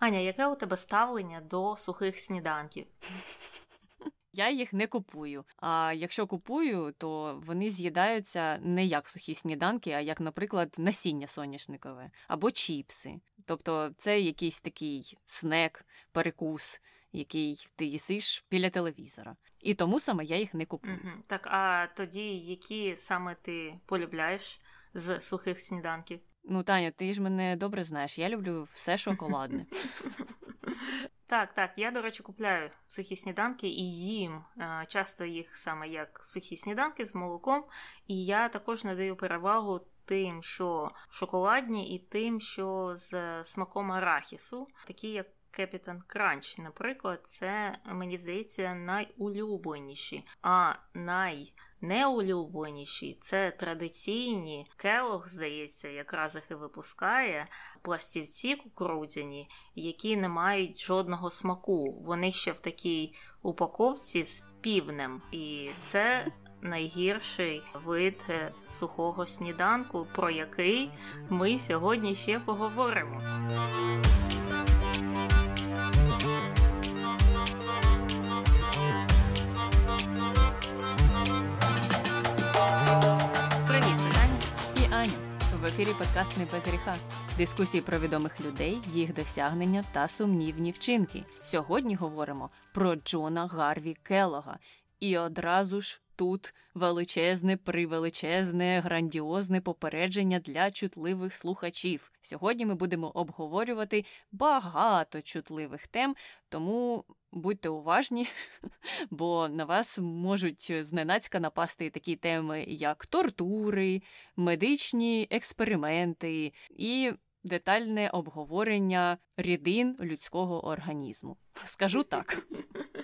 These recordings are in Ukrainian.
Аня, яке у тебе ставлення до сухих сніданків? Я їх не купую. А якщо купую, то вони з'їдаються не як сухі сніданки, а як, наприклад, насіння соняшникове або чіпси. Тобто це якийсь такий снек, перекус, який ти їсиш біля телевізора. І тому саме я їх не купую. Угу. Так, а тоді які саме ти полюбляєш з сухих сніданків? Ну, Таня, ти ж мене добре знаєш. Я люблю все шоколадне. Так, так. Я, до речі, купляю сухі сніданки і їм часто їх саме як сухі сніданки з молоком. І я також надаю перевагу тим, що шоколадні, і тим, що з смаком арахісу, такі як Кепітан Кранч, наприклад, це, мені здається, найулюбленіші. А найнеулюбленіші це традиційні келох, здається, якраз їх і випускає пластівці кукурудзяні, які не мають жодного смаку. Вони ще в такій упаковці з півнем. І це. Найгірший вид е, сухого сніданку, про який ми сьогодні ще поговоримо. Ефірі подкаст «Не без гріха. Дискусії про відомих людей, їх досягнення та сумнівні вчинки. Сьогодні говоримо про Джона Гарві Келога. І одразу ж тут величезне, привеличезне, грандіозне попередження для чутливих слухачів. Сьогодні ми будемо обговорювати багато чутливих тем, тому будьте уважні, бо на вас можуть зненацька напасти такі теми, як тортури, медичні експерименти і детальне обговорення рідин людського організму. Скажу так.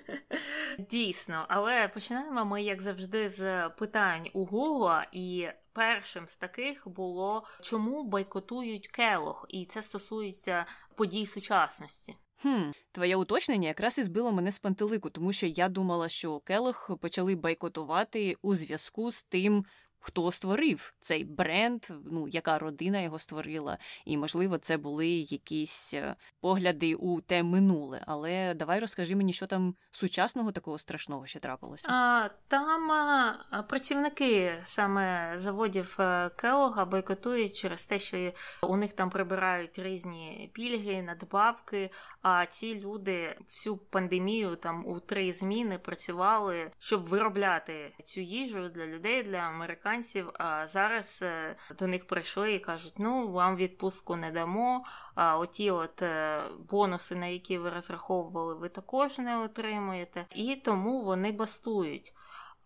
Дійсно, але починаємо ми, як завжди, з питань у Гугла, і першим з таких було чому бойкотують Келох, і це стосується подій сучасності. Хм, Твоє уточнення якраз і збило мене з пантелику, тому що я думала, що Келох почали бойкотувати у зв'язку з тим, хто створив цей бренд, ну яка родина його створила, і можливо це були якісь е, погляди у те минуле. Але давай розкажи мені, що там сучасного такого страшного ще трапилося. А, Там а, працівники саме заводів е, Келога бойкотують через те, що у них там прибирають різні пільги, надбавки. А ці люди всю пандемію там у три зміни працювали, щоб виробляти цю їжу для людей, для американців американців, а зараз е, до них прийшли і кажуть: ну вам відпустку не дамо. А оті от е, бонуси, на які ви розраховували, ви також не отримуєте, і тому вони бастують.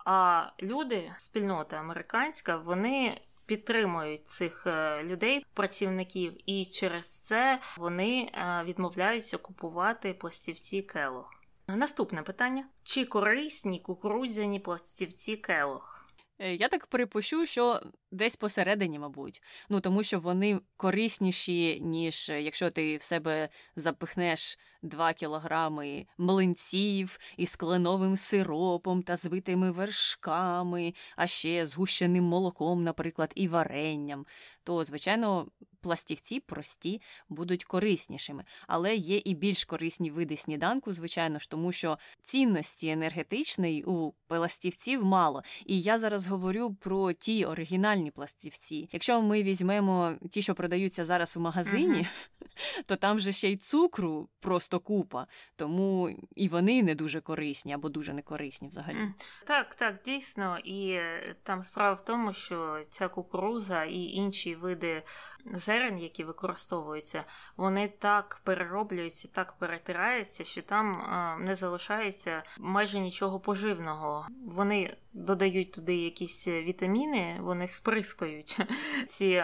А люди, спільнота американська, вони. Підтримують цих е, людей, працівників, і через це вони відмовляються купувати пластівці келох. Наступне питання: чи корисні кукурудзяні пластівці келох? Е, я так припущу, що десь посередині, мабуть. Ну тому що вони корисніші, ніж е, якщо ти в себе запихнеш 2 кілограми млинців із кленовим сиропом та збитими вершками, а ще згущеним молоком, наприклад, і варенням. То, звичайно, пластівці прості будуть кориснішими. Але є і більш корисні види сніданку, звичайно ж, тому що цінності енергетичної у пластівців мало. І я зараз говорю про ті оригінальні пластівці. Якщо ми візьмемо ті, що продаються зараз в магазині, uh-huh. То там же ще й цукру просто купа, тому і вони не дуже корисні або дуже некорисні взагалі. Так, так, дійсно. І е, там справа в тому, що ця кукуруза і інші види зерен, які використовуються, вони так перероблюються, так перетираються, що там не залишається майже нічого поживного. Вони додають туди якісь вітаміни, вони сприскають ці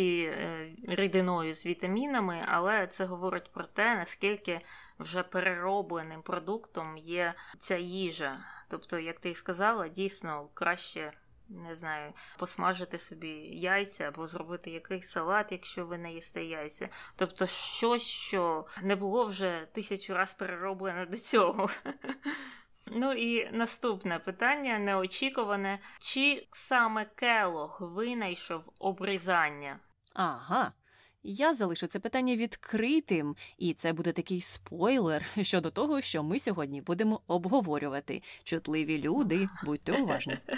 е, рідиною з вітамінами, але це говорить про те, наскільки вже переробленим продуктом є ця їжа. Тобто, як ти сказала, дійсно краще не знаю, посмажити собі яйця або зробити якийсь салат, якщо ви не їсте яйця. Тобто, щось, що не було вже тисячу раз перероблене до цього. Ну і наступне питання неочікуване: чи саме Келог винайшов обрізання? Ага. Я залишу це питання відкритим, і це буде такий спойлер щодо того, що ми сьогодні будемо обговорювати. Чутливі люди, будьте уважні.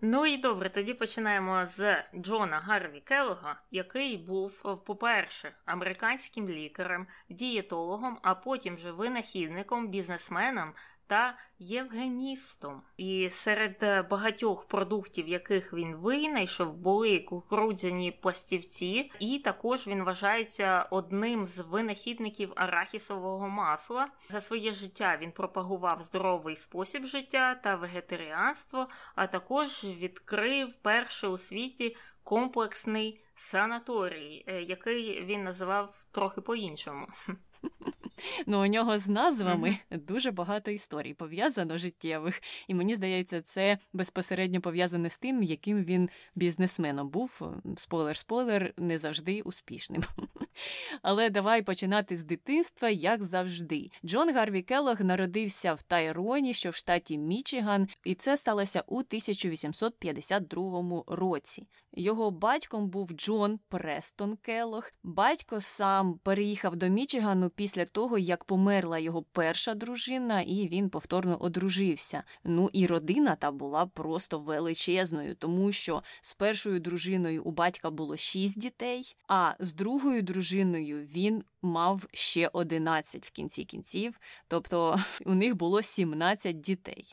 Ну і добре, тоді починаємо з Джона Гарві Келлога, який був, по-перше, американським лікарем, дієтологом, а потім вже винахідником, бізнесменом та євгеністом. І серед е, багатьох продуктів, яких він винайшов, були кукурудзяні пластівці, і також він вважається одним з винахідників арахісового масла. За своє життя він пропагував здоровий спосіб життя та вегетаріанство, а також відкрив перший у світі комплексний санаторій, е, який він називав трохи по-іншому. Ну, у нього з назвами дуже багато історій пов'язано життєвих, і мені здається, це безпосередньо пов'язане з тим, яким він бізнесменом був. Спойлер-спойлер, не завжди успішним. Але давай починати з дитинства, як завжди. Джон Гарві Келлог народився в Тайроні, що в штаті Мічиган, і це сталося у 1852 році. Його батьком був Джон Престон Келлог. Батько сам переїхав до Мічигану після того, як померла його перша дружина, і він повторно одружився. Ну і родина та була просто величезною, тому що з першою дружиною у батька було шість дітей, а з другою дружиною він мав ще 11 в кінці кінців, тобто у них було 17 дітей.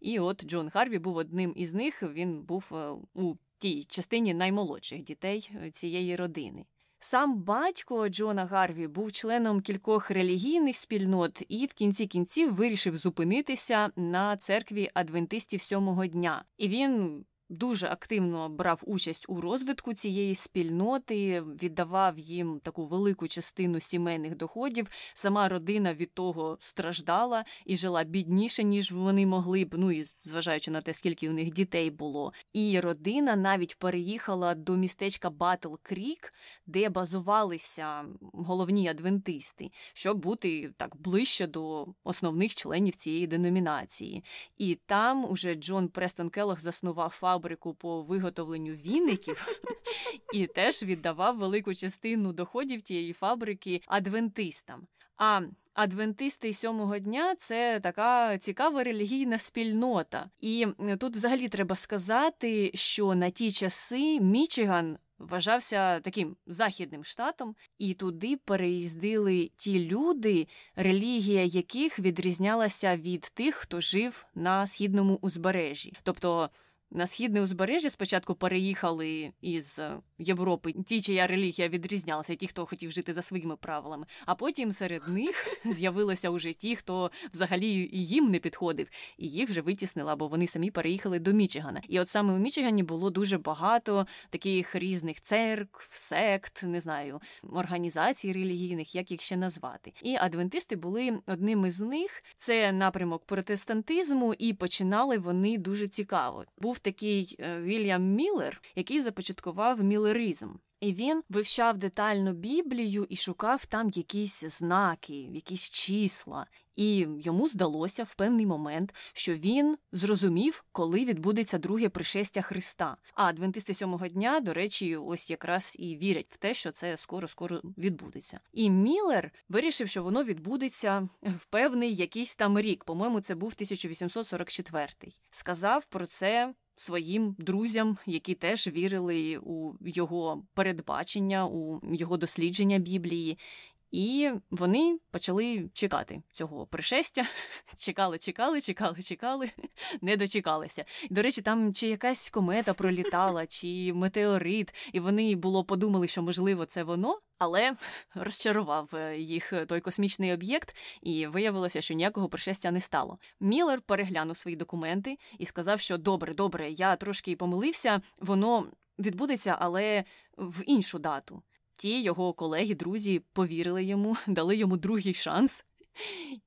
І от Джон Харві був одним із них. Він був е, у тій частині наймолодших дітей е, цієї родини. Сам батько Джона Гарві був членом кількох релігійних спільнот і в кінці кінців вирішив зупинитися на церкві адвентистів сьомого дня. І він дуже активно брав участь у розвитку цієї спільноти, віддавав їм таку велику частину сімейних доходів. Сама родина від того страждала і жила бідніше, ніж вони могли б. Ну і зважаючи на те, скільки у них дітей було. І родина навіть переїхала до містечка Батл Крік, де базувалися головні адвентисти, щоб бути так ближче до основних членів цієї деномінації. І там уже Джон Престон Келлог заснував фабрику по виготовленню віників і теж віддавав велику частину доходів тієї фабрики адвентистам. А адвентисти сьомого дня це така цікава релігійна спільнота. І тут взагалі треба сказати, що на ті часи Мічиган. Вважався таким західним штатом, і туди переїздили ті люди, релігія яких відрізнялася від тих, хто жив на східному узбережжі. Тобто на східне узбережжя спочатку переїхали із е, Європи ті, чия релігія відрізнялася, ті, хто хотів жити за своїми правилами. А потім серед них з'явилися уже ті, хто взагалі їм не підходив, і їх вже витіснила, бо вони самі переїхали до Мічигана. І от саме у Мічигані було дуже багато таких різних церкв, сект, не знаю, організацій релігійних, як їх ще назвати. І адвентисти були одним із них. Це напрямок протестантизму, і починали вони дуже цікаво. Був такий е, Вільям Міллер, який започаткував мілеризм. І він вивчав детально Біблію і шукав там якісь знаки, якісь числа. І йому здалося в певний момент, що він зрозумів, коли відбудеться друге пришестя Христа. А адвентисти сьомого дня, до речі, ось якраз і вірять в те, що це скоро-скоро відбудеться. І Міллер вирішив, що воно відбудеться в певний якийсь там рік. По-моєму, це був 1844. Сказав про це своїм друзям, які теж вірили у його передбачення, у його дослідження Біблії. І вони почали чекати цього пришестя. Чекали, чекали, чекали, чекали, не дочекалися. До речі, там чи якась комета пролітала, чи метеорит, і вони було подумали, що можливо це воно, але розчарував е, їх той космічний об'єкт, і виявилося, що ніякого пришестя не стало. Міллер переглянув свої документи і сказав, що добре, добре, я трошки помилився, воно відбудеться, але в іншу дату. Ті його колеги, друзі повірили йому, дали йому другий шанс,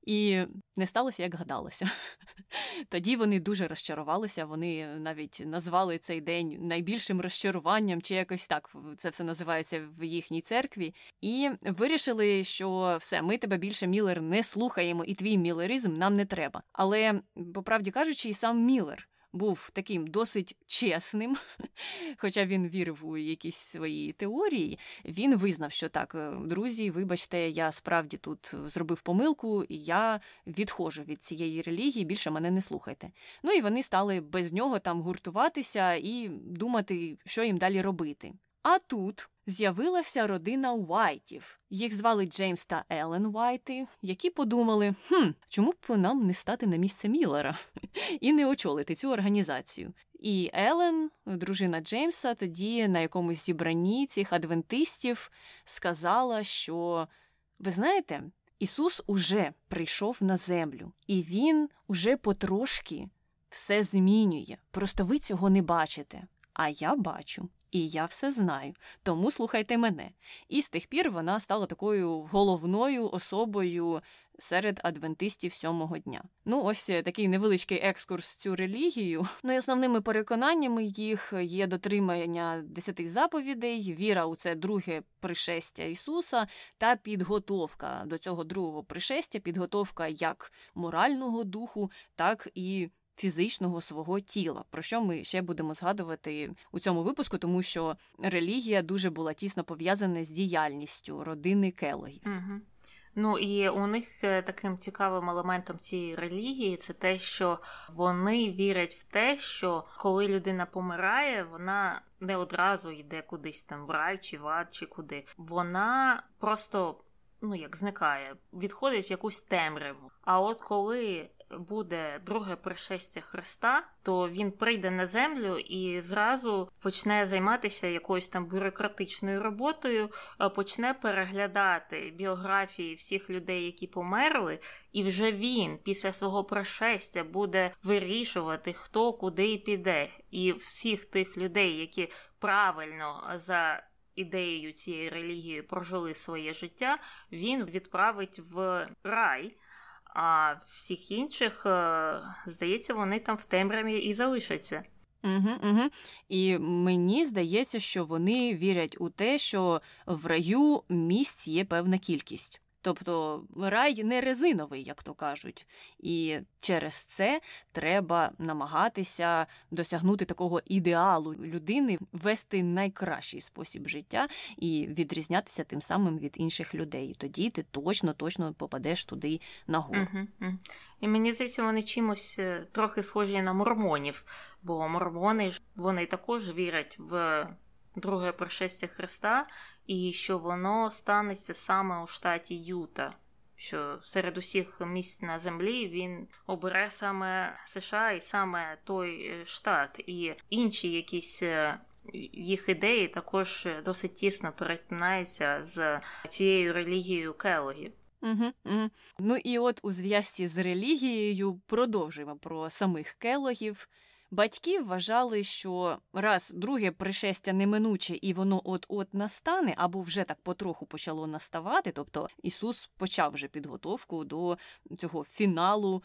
і не сталося, як гадалося. Тоді вони дуже розчарувалися. Вони навіть назвали цей день найбільшим розчаруванням, чи якось так це все називається в їхній церкві. І вирішили, що все, ми тебе більше, Міллер, не слухаємо, і твій мілеризм нам не треба. Але, по правді кажучи, і сам Міллер був таким досить чесним, хоча він вірив у якісь свої теорії, він визнав, що так, е, друзі, вибачте, я справді тут зробив помилку, і я відходжу від цієї релігії, більше мене не слухайте. Ну і вони стали без нього там гуртуватися і думати, що їм далі робити. А тут з'явилася родина Уайтів. Їх звали Джеймс та Елен Уайти, які подумали, хм, чому б нам не стати на місце Міллера і не очолити цю організацію. І Елен, дружина Джеймса, тоді на якомусь зібранні цих адвентистів сказала, що ви знаєте, Ісус уже прийшов на землю, і Він уже потрошки все змінює. Просто ви цього не бачите. А я бачу. І я все знаю, тому слухайте мене. І з тих пір вона стала такою головною особою серед адвентистів сьомого дня. Ну, ось е, такий невеличкий екскурс цю релігію. Ну і основними переконаннями їх є дотримання десяти заповідей, віра у це друге пришестя Ісуса та підготовка до цього другого пришестя, підготовка як морального духу, так і фізичного свого тіла, про що ми ще будемо згадувати у цьому випуску, тому що релігія дуже була тісно пов'язана з діяльністю родини Келої. Угу. Ну і у них е, таким цікавим елементом цієї релігії це те, що вони вірять в те, що коли людина помирає, вона не одразу йде кудись там в рай чи в ад, чи куди. Вона просто ну як зникає, відходить в якусь темряву. А от коли буде друге пришестя Христа, то він прийде на землю і зразу почне займатися якоюсь там бюрократичною роботою, почне переглядати біографії всіх людей, які померли, і вже він після свого пришестя буде вирішувати, хто куди піде, і всіх тих людей, які правильно за ідеєю цієї релігії прожили своє життя, він відправить в рай. А всіх інших, е, здається, вони там в темряві і залишаться. Угу, угу. І мені здається, що вони вірять у те, що в раю місць є певна кількість. Тобто рай не резиновий, як то кажуть, і через це треба намагатися досягнути такого ідеалу людини, вести найкращий спосіб життя і відрізнятися тим самим від інших людей. Тоді ти точно точно попадеш туди нагору. Угу. І мені здається, вони чимось е, трохи схожі на мормонів, бо мормони ж вони також вірять в друге пришестя Христа і що воно станеться саме у штаті Юта. Що серед усіх місць на землі він обере саме США і саме той е, штат, і інші якісь е, їх ідеї також досить тісно перетинаються з цією релігією Келогів. Угу, угу. Ну і от у зв'язці з релігією продовжуємо про самих келогів. Батьки вважали, що раз друге пришестя неминуче і воно от-от настане, або вже так потроху почало наставати, тобто Ісус почав вже підготовку до цього фіналу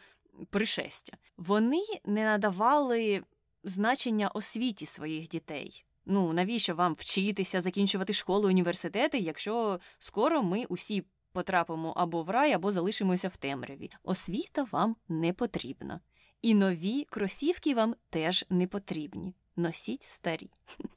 пришестя. Вони не надавали значення освіті своїх дітей. Ну навіщо вам вчитися, закінчувати школу, університети, якщо скоро ми усі потрапимо або в рай, або залишимося в темряві. Освіта вам не потрібна. І нові кросівки вам теж не потрібні. Носіть старі.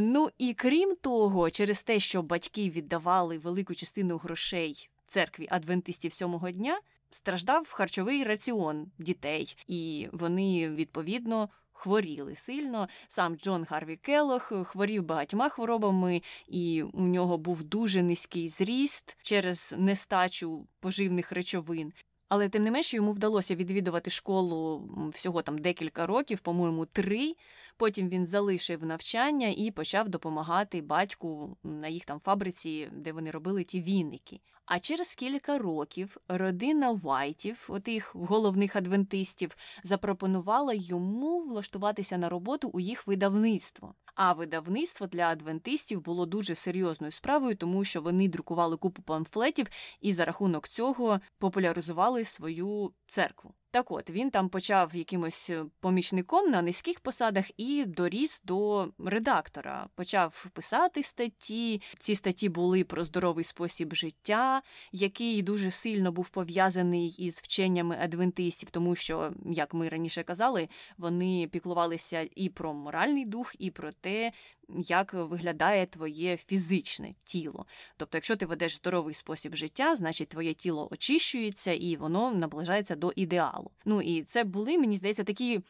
Ну і крім того, через те, що батьки віддавали велику частину грошей церкві адвентистів сьомого дня, страждав харчовий раціон дітей, і вони відповідно. Хворіли сильно. Сам Джон Гарві Келох хворів багатьма хворобами, і у нього був дуже низький зріст через нестачу поживних речовин. Але тим не менше йому вдалося відвідувати школу всього там декілька років, по-моєму, три. Потім він залишив навчання і почав допомагати батьку на їх там фабриці, де вони робили ті віники. А через кілька років родина Вайтів, отих головних адвентистів, запропонувала йому влаштуватися на роботу у їх видавництво. А видавництво для адвентистів було дуже серйозною справою, тому що вони друкували купу памфлетів і за рахунок цього популяризували свою церкву. Так от він там почав якимось е, помічником на низьких посадах і доріс до редактора. Почав писати статті. Ці статті були про здоровий спосіб життя, який дуже сильно був пов'язаний із вченнями адвентистів, тому що, як ми раніше казали, вони піклувалися і про моральний дух, і про те, як виглядає твоє фізичне тіло. Тобто, якщо ти ведеш здоровий спосіб життя, значить твоє тіло очищується і воно наближається до ідеалу. Ну і це були, мені здається, такі.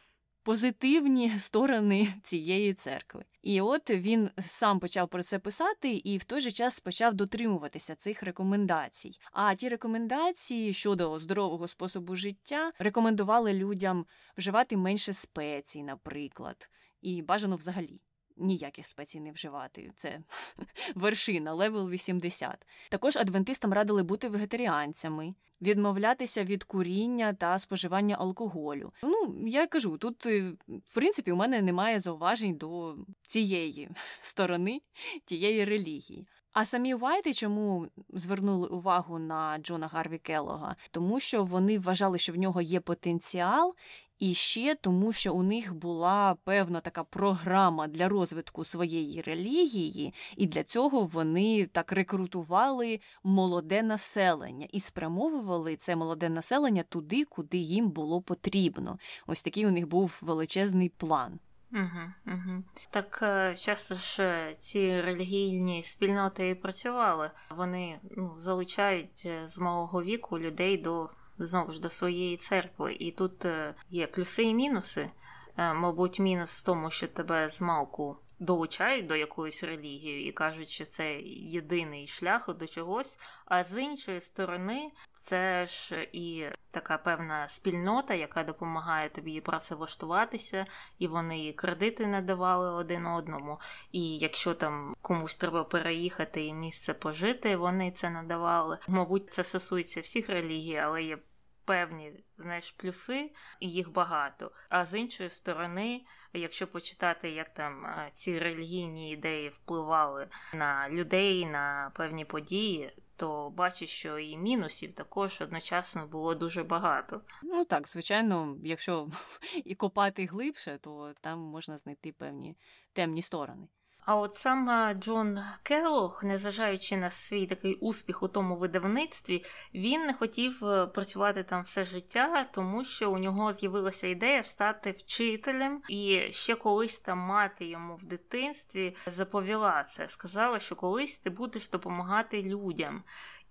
Позитивні сторони цієї церкви, і от він сам почав про це писати, і в той же час почав дотримуватися цих рекомендацій. А ті рекомендації щодо здорового способу життя рекомендували людям вживати менше спецій, наприклад, і бажано взагалі ніяких спецій не вживати. Це вершина, левел 80. Також адвентистам радили бути вегетаріанцями, відмовлятися від куріння та споживання алкоголю. Ну, я кажу, тут, е, в принципі, у мене немає зауважень до цієї сторони, тієї релігії. А самі Вайти чому звернули увагу на Джона Гарві Келлога? Тому що вони вважали, що в нього є потенціал, і ще тому, що у них була певна така програма для розвитку своєї релігії, і для цього вони так рекрутували молоде населення і спрямовували це молоде населення туди, куди їм було потрібно. Ось такий у них був величезний план. Угу, угу. Так е, часто ж е, ці релігійні спільноти і працювали. Вони ну, залучають е, з малого віку людей до знову ж до своєї церкви. І тут є плюси і мінуси. Мабуть, мінус в тому, що тебе з малку долучають до якоїсь релігії і кажуть, що це єдиний шлях до чогось. А з іншої сторони, це ж і така певна спільнота, яка допомагає тобі працевлаштуватися, і вони кредити надавали один одному. І якщо там комусь треба переїхати і місце пожити, вони це надавали. Мабуть, це стосується всіх релігій, але є певні знаєш, плюси, і їх багато. А з іншої сторони, якщо почитати, як там ці релігійні ідеї впливали на людей, на певні події. То бачиш, що і мінусів також одночасно було дуже багато. Ну так, звичайно, якщо і копати глибше, то там можна знайти певні темні сторони. А от сам е, Джон Келлог, незважаючи на свій такий успіх у тому видавництві, він не хотів е, працювати там все життя, тому що у нього з'явилася ідея стати вчителем, і ще колись там мати йому в дитинстві заповіла це. Сказала, що колись ти будеш допомагати людям.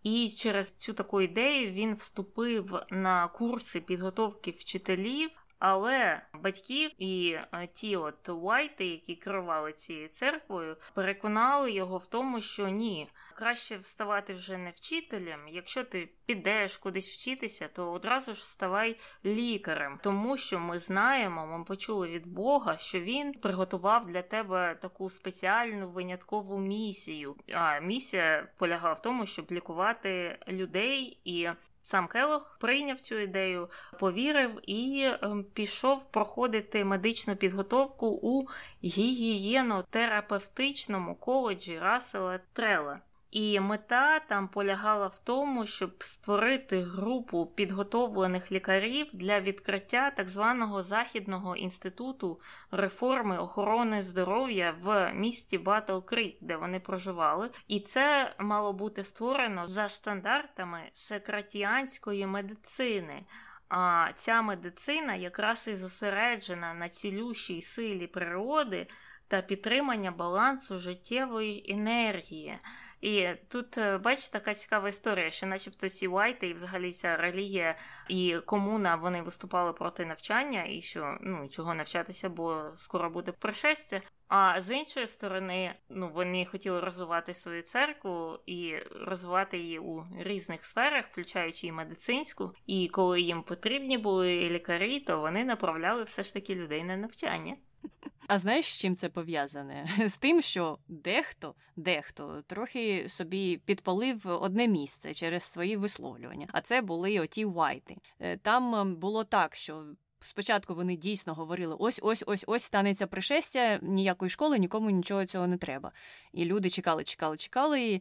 І через цю таку ідею він вступив на курси підготовки вчителів. Але батьків і е, ті от Уайти, які керували цією церквою, переконали його в тому, що ні, краще вставати вже не вчителем. Якщо ти підеш кудись вчитися, то одразу ж ставай лікарем, тому що ми знаємо, ми почули від Бога, що він приготував для тебе таку спеціальну виняткову місію. А місія полягала в тому, щоб лікувати людей і Сам Келох прийняв цю ідею, повірив і ем, пішов проходити медичну підготовку у гігієнотерапевтичному коледжі Рассела Трела. І мета там полягала в тому, щоб створити групу підготовлених лікарів для відкриття так званого Західного інституту реформи охорони здоров'я в місті Батл Крік, де вони проживали. І це мало бути створено за стандартами секретіанської медицини. А ця медицина якраз і зосереджена на цілющій силі природи та підтримання балансу життєвої енергії. І тут, е, бачите, така цікава історія, що, начебто, ці Уайти і взагалі ця релігія і комуна вони виступали проти навчання, і що ну чого навчатися, бо скоро буде пришестя. А з іншої сторони, ну вони хотіли розвивати свою церкву і розвивати її у різних сферах, включаючи і медицинську. І коли їм потрібні були лікарі, то вони направляли все ж таки людей на навчання. А знаєш, з чим це пов'язане? З тим, що дехто, дехто трохи собі підпалив одне місце через свої висловлювання. А це були оті Вайти. Е, там ем, було так, що спочатку вони дійсно говорили: ось, ось, ось, ось станеться пришестя, ніякої школи, нікому нічого цього не треба. І люди чекали, чекали, чекали.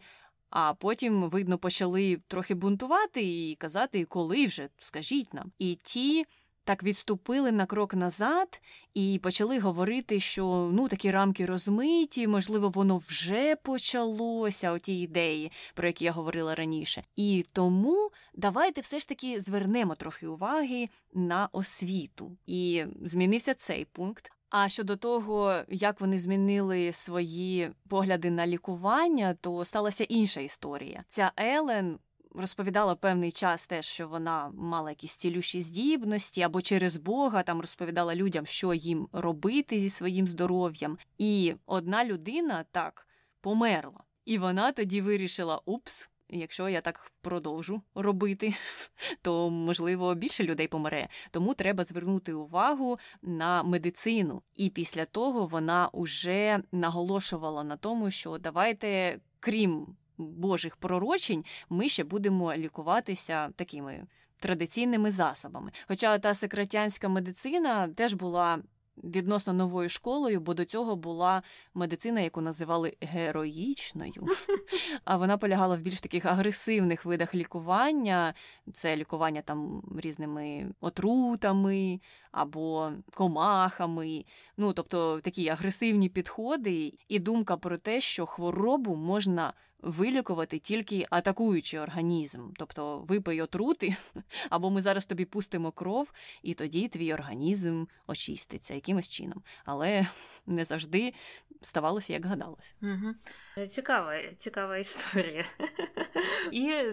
А потім, видно, почали трохи бунтувати і казати, коли вже скажіть нам. І ті так відступили на крок назад і почали говорити, що ну такі рамки розмиті, можливо, воно вже почалося, оті ідеї, про які я говорила раніше. І тому давайте все ж таки звернемо трохи уваги на освіту. І змінився цей пункт. А щодо того, як вони змінили свої погляди на лікування, то сталася інша історія. Ця Елен розповідала певний час теж, що вона мала якісь цілющі здібності, або через Бога там розповідала людям, що їм робити зі своїм здоров'ям. І одна людина так померла. І вона тоді вирішила: упс. Якщо я так продовжу робити, то можливо більше людей помре. Тому треба звернути увагу на медицину. І після того вона вже наголошувала на тому, що давайте, крім Божих пророчень, ми ще будемо лікуватися такими традиційними засобами. Хоча та секретянська медицина теж була відносно новою школою, бо до цього була медицина, яку називали героїчною. А вона полягала в більш таких агресивних видах лікування. Це лікування там різними отрутами або комахами. Ну, тобто такі агресивні підходи, і думка про те, що хворобу можна вилікувати тільки атакуючий організм, тобто випий отрути, або ми зараз тобі пустимо кров, і тоді твій організм очиститься якимось чином. Але не завжди ставалося, як гадалось. Угу. Цікава, цікава історія. І,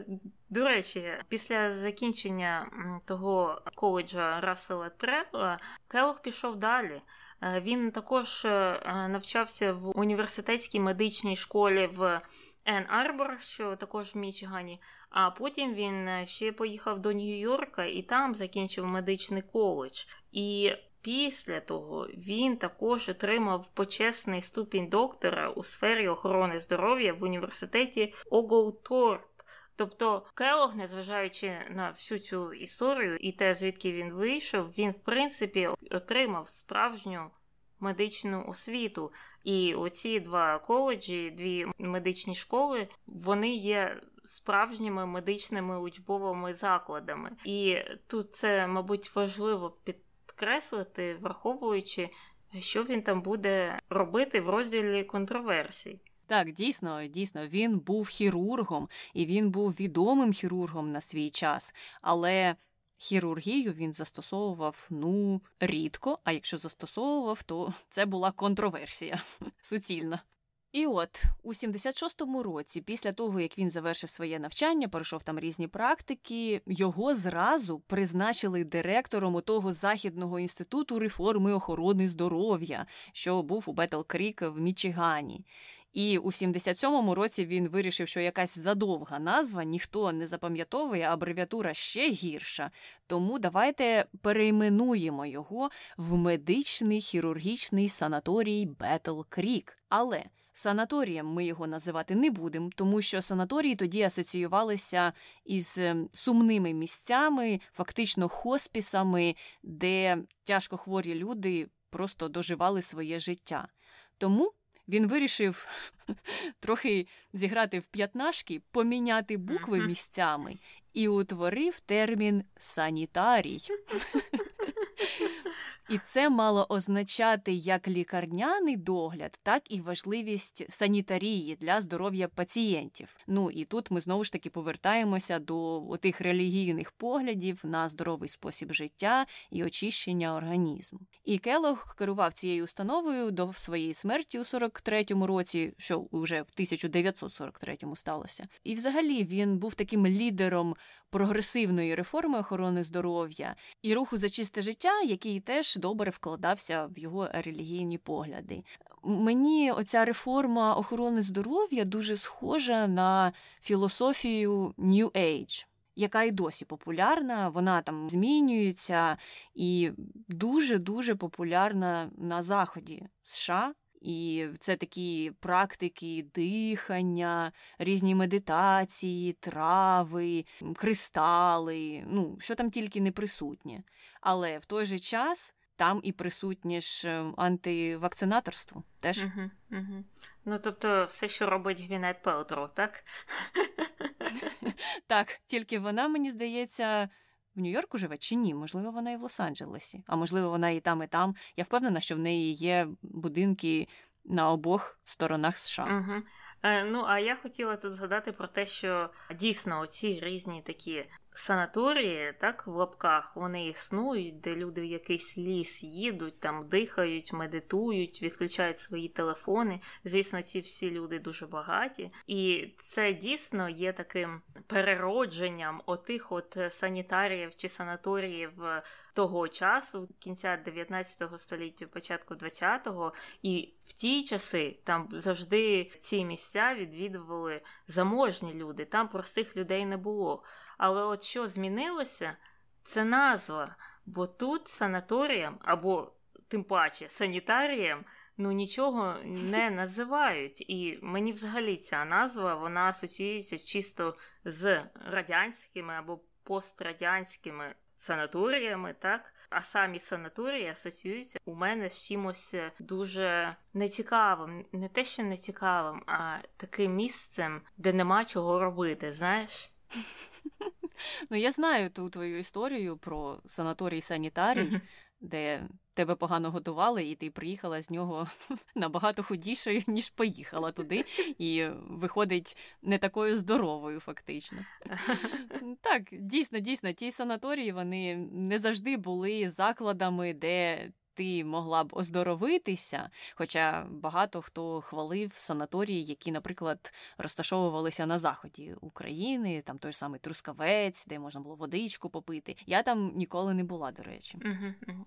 до речі, після закінчення того коледжа Рассела Трелла Келлог пішов далі. Е, він також е, навчався в університетській медичній школі в Ен Арбор, що також в Мічигані. А потім він е, ще поїхав до Нью-Йорка і там закінчив медичний коледж. І після того він також отримав почесний ступінь доктора у сфері охорони здоров'я в університеті Оголторп. Тобто Келог, незважаючи на всю цю історію і те, звідки він вийшов, він в принципі отримав справжню медичну освіту. І оці два коледжі, дві медичні школи, вони є справжніми медичними учбовими закладами. І тут це, мабуть, важливо підкреслити, враховуючи, що він там буде робити в розділі контроверсій. Так, дійсно, дійсно, він був хірургом, і він був відомим хірургом на свій час, але Хірургію він застосовував ну рідко, а якщо застосовував, то це була контроверсія суцільна. І от у 76-му році, після того як він завершив своє навчання, пройшов там різні практики, його зразу призначили директором того західного інституту реформи охорони здоров'я, що був у Бетл Крік в Мічигані. І у 77-му році він вирішив, що якась задовга назва ніхто не запам'ятовує, абревіатура ще гірша. Тому давайте перейменуємо його в медичний хірургічний санаторій Бетл Крік. Але санаторієм ми його називати не будемо, тому що санаторії тоді асоціювалися із ем, сумними місцями, фактично хоспісами, де тяжко хворі люди просто доживали своє життя. Тому він вирішив трохи зіграти в п'ятнашки, поміняти букви місцями і утворив термін санітарій. І це мало означати як лікарняний догляд, так і важливість санітарії для здоров'я пацієнтів. Ну і тут ми знову ж таки повертаємося до тих релігійних поглядів на здоровий спосіб життя і очищення організму. І Келог керував цією установою до своєї смерті у 43-му році, що вже в 1943-му сталося. І взагалі він був таким лідером прогресивної реформи охорони здоров'я і руху за чисте життя, який теж добре вкладався в його релігійні погляди. Мені оця реформа охорони здоров'я дуже схожа на філософію New Age. Яка й досі популярна, вона там змінюється і дуже-дуже популярна на заході США І це такі практики дихання, різні медитації, трави, кристали, ну, що там тільки не присутнє. Але в той же час там і присутнє ж ем, антивакцинаторство теж. Угу, угу. Ну, тобто, все, що робить Гвінет Пелтро, так? Так, тільки вона, мені здається. В Нью-Йорку живе чи ні? Можливо, вона і в Лос-Анджелесі, а можливо, вона і там, і там. Я впевнена, що в неї є будинки на обох сторонах США. Угу. Ну, а я хотіла тут згадати про те, що дійсно ці різні такі санаторії, так, в лапках, вони існують, де люди в якийсь ліс їдуть, там дихають, медитують, відключають свої телефони. Звісно, ці всі люди дуже багаті. І це дійсно є таким переродженням отих от санітаріїв чи санаторіїв того часу, кінця 19 століття, початку 20-го. І в ті часи там завжди ці місця відвідували заможні люди, там простих людей не було. Але от що змінилося, це назва. Бо тут санаторіям або тим паче санітаріям ну нічого не називають. І мені взагалі ця назва вона асоціюється чисто з радянськими або пострадянськими санаторіями, так? А самі санаторії асоціюються у мене з чимось дуже нецікавим. Не те, що нецікавим, а таким місцем, де нема чого робити, знаєш? Ну, я знаю ту твою історію про санаторій санітарій, де тебе погано готували, і ти приїхала з нього набагато худішою, ніж поїхала туди, і виходить не такою здоровою, фактично. Так, дійсно, дійсно, ті санаторії вони не завжди були закладами, де ти могла б оздоровитися. Хоча багато хто хвалив санаторії, які, наприклад, розташовувалися на заході України, там той самий Трускавець, де можна було водичку попити. Я там ніколи не була, до речі.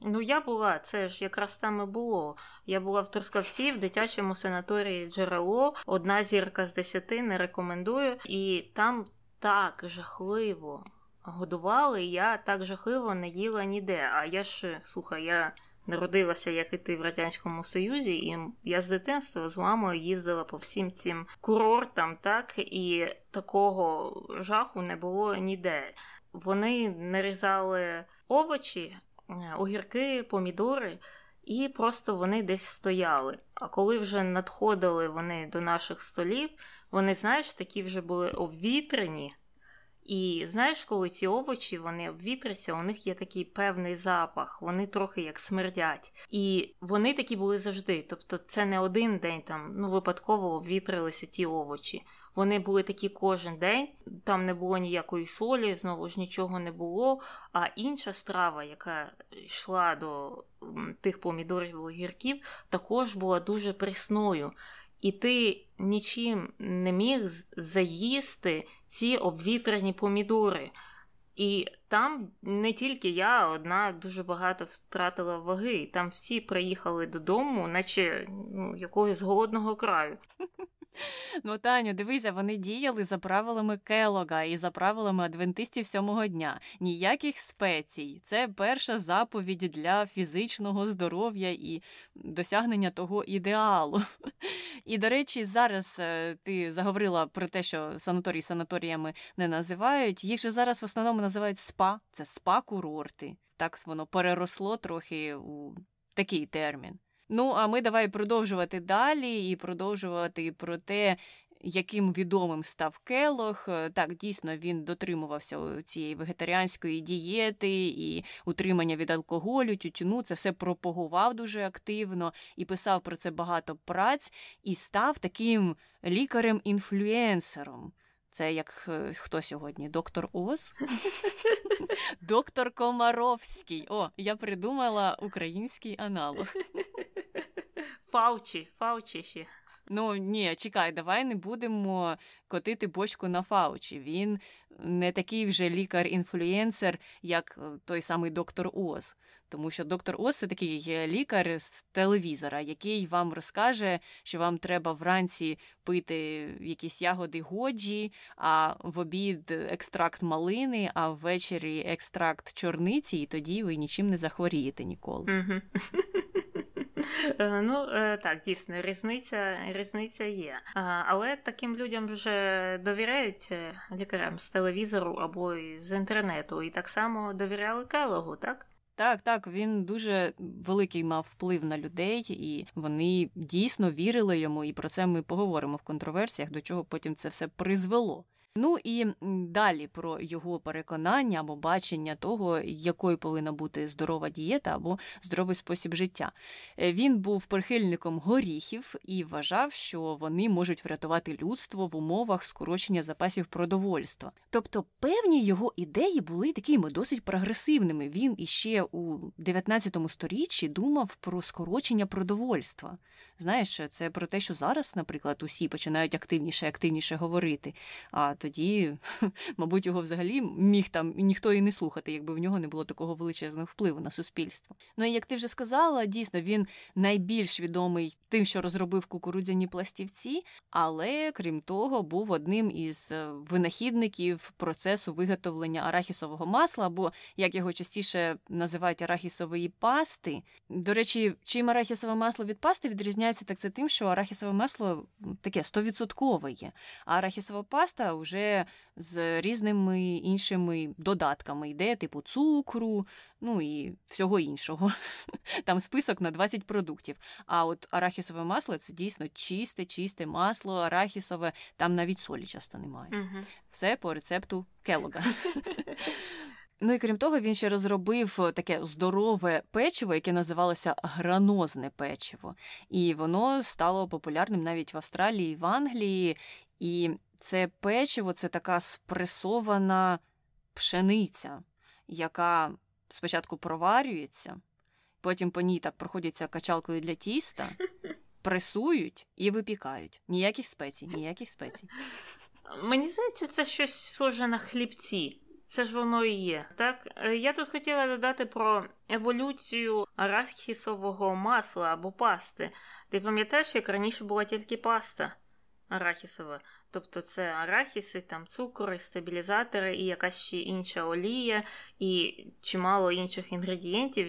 Ну я була, це ж якраз там і було. Я була в Трускавці в дитячому санаторії джерело. Одна зірка з десяти не рекомендую, і там так жахливо. Годували, я так жахливо не їла ніде. А я ж слухай, я народилася, як і ти в Радянському Союзі, і я з дитинства з мамою їздила по всім цим курортам, так, і такого жаху не було ніде. Вони нарізали овочі, е, огірки, помідори. І просто вони десь стояли. А коли вже надходили вони до наших столів, вони, знаєш, такі вже були обвітрені, і знаєш, коли ці овочі вони обвітряться, у них є такий певний запах, вони трохи як смердять. І вони такі були завжди. Тобто, це не один день там ну випадково обвітрилися ті овочі. Вони були такі кожен день, там не було ніякої солі, знову ж нічого не було. А інша страва, яка йшла до тих помідорів огірків, також була дуже присною і ти нічим не міг заїсти ці обвітряні помідори. І там не тільки я, одна дуже багато втратила ваги. Там всі приїхали додому, наче ну, якогось голодного краю. Ну, Таню, дивися, вони діяли за правилами Келога і за правилами адвентистів сьомого дня. Ніяких спецій. Це перша заповідь для фізичного здоров'я і досягнення того ідеалу. І, до речі, зараз е, ти заговорила про те, що санаторії санаторіями не називають. Їх же зараз в основному називають спа, це спа-курорти. Так воно переросло трохи у такий термін. Ну, а ми давай продовжувати далі і продовжувати про те, яким відомим став Келох. Так, дійсно, він дотримувався цієї вегетаріанської дієти і утримання від алкоголю, тютюну. Це все пропагував дуже активно і писав про це багато праць, і став таким лікарем-інфлюенсером. Це як е, хто сьогодні? Доктор Оз? Доктор Комаровський. О, я придумала український аналог. Фаучі, Фаучі ще. Ну ні, чекай, давай не будемо котити бочку на Фаучі. Він не такий вже лікар-інфлюєнсер, як е, той самий доктор Оз. Тому що доктор Оз це такий лікар з телевізора, який вам розкаже, що вам треба вранці пити якісь ягоди годжі, а в обід екстракт малини, а ввечері екстракт чорниці, і тоді ви нічим не захворієте ніколи. Е, ну е, так, дійсно, різниця різниця є. Але таким людям вже довіряють е, лікарям з телевізору або з інтернету, і так само довіряли Келогу, так? Так, так, він дуже великий мав вплив на людей, і вони дійсно вірили йому. І про це ми поговоримо в контроверсіях, до чого потім це все призвело. Ну і далі про його переконання або бачення того, якою повинна бути здорова дієта або здоровий спосіб життя. Е, він був прихильником горіхів і вважав, що вони можуть врятувати людство в умовах скорочення запасів продовольства. Тобто певні його ідеї були такими досить прогресивними. Він іще у 19 сторіччі думав про скорочення продовольства. Знаєш, це про те, що зараз, наприклад, усі починають активніше і активніше говорити. А тоді, мабуть, його взагалі міг там ніхто і не слухати, якби в нього не було такого величезного впливу на суспільство. Ну і як ти вже сказала, дійсно він найбільш відомий тим, що розробив кукурудзяні пластівці, але крім того, був одним із е, винахідників процесу виготовлення арахісового масла, або як його частіше називають арахісової пасти. До речі, чим арахісове масло від пасти відрізняється, так це тим, що арахісове масло таке 100% є, а арахісова паста вже вже з різними іншими додатками йде, типу цукру, ну і всього іншого. Там список на 20 продуктів. А от арахісове масло це дійсно чисте, чисте масло, арахісове, там навіть солі часто немає. Все по рецепту Келога. Ну і крім того, він ще розробив таке здорове печиво, яке називалося гранозне печиво. І воно стало популярним навіть в Австралії, в Англії. І це печиво це така спресована пшениця, яка спочатку проварюється, потім по ній так проходяться качалкою для тіста, пресують і випікають. Ніяких спецій, ніяких спецій. Мені здається, це щось схоже на хлібці. Це ж воно і є. Так, е, я тут хотіла додати про еволюцію арахісового масла або пасти. Ти пам'ятаєш, як раніше була тільки паста? Арахісове. Тобто це арахіси, там цукори, стабілізатори і якась ще інша олія, і чимало інших інгредієнтів.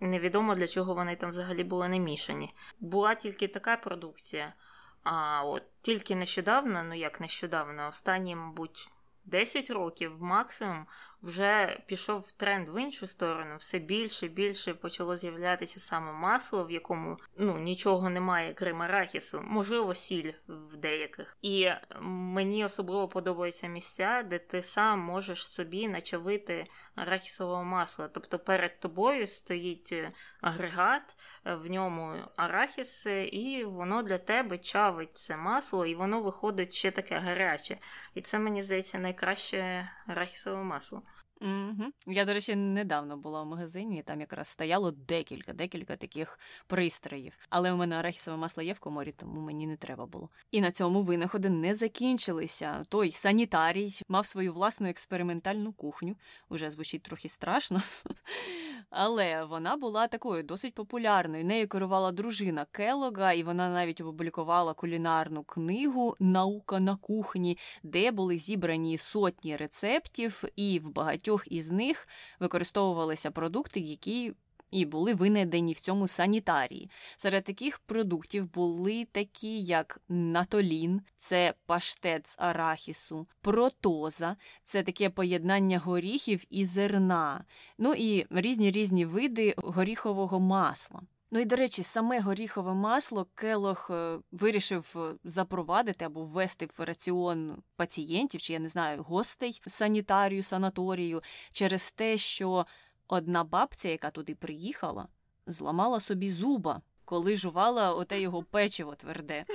Невідомо для чого вони там взагалі були не мішані. Була тільки така продукція. А от тільки нещодавно, ну як нещодавно, останні, мабуть, 10 років максимум вже пішов тренд в іншу сторону. Все більше і більше почало з'являтися саме масло, в якому ну нічого немає, крім арахісу, можливо, сіль в деяких. І мені особливо подобаються місця, де ти сам можеш собі начавити арахісового масла. Тобто перед тобою стоїть агрегат, в ньому арахіс, і воно для тебе чавить це масло, і воно виходить ще таке гаряче. І це мені здається найкраще арахісове масло. Угу. Я, до речі, недавно була в магазині, і там якраз стояло декілька, декілька таких пристроїв. Але у мене арахісове масло є в коморі, тому мені не треба було. І на цьому винаходи не закінчилися. Той санітарій мав свою власну експериментальну кухню. Уже звучить трохи страшно. Але вона була такою досить популярною. Нею керувала дружина Келога, і вона навіть опублікувала кулінарну книгу Наука на кухні, де були зібрані сотні рецептів, і в багатьох із них використовувалися продукти, які і були винайдені в цьому санітарії. Серед таких продуктів були такі, як натолін, це паштет з арахісу, протоза, це таке поєднання горіхів і зерна, ну і різні різні види горіхового масла. Ну і до речі, саме горіхове масло Келох е, вирішив е, запровадити або ввести в раціон пацієнтів, чи я не знаю, гостей санітарію, санаторію, через те, що Одна бабця, яка туди приїхала, зламала собі зуба, коли жувала оте його печиво тверде.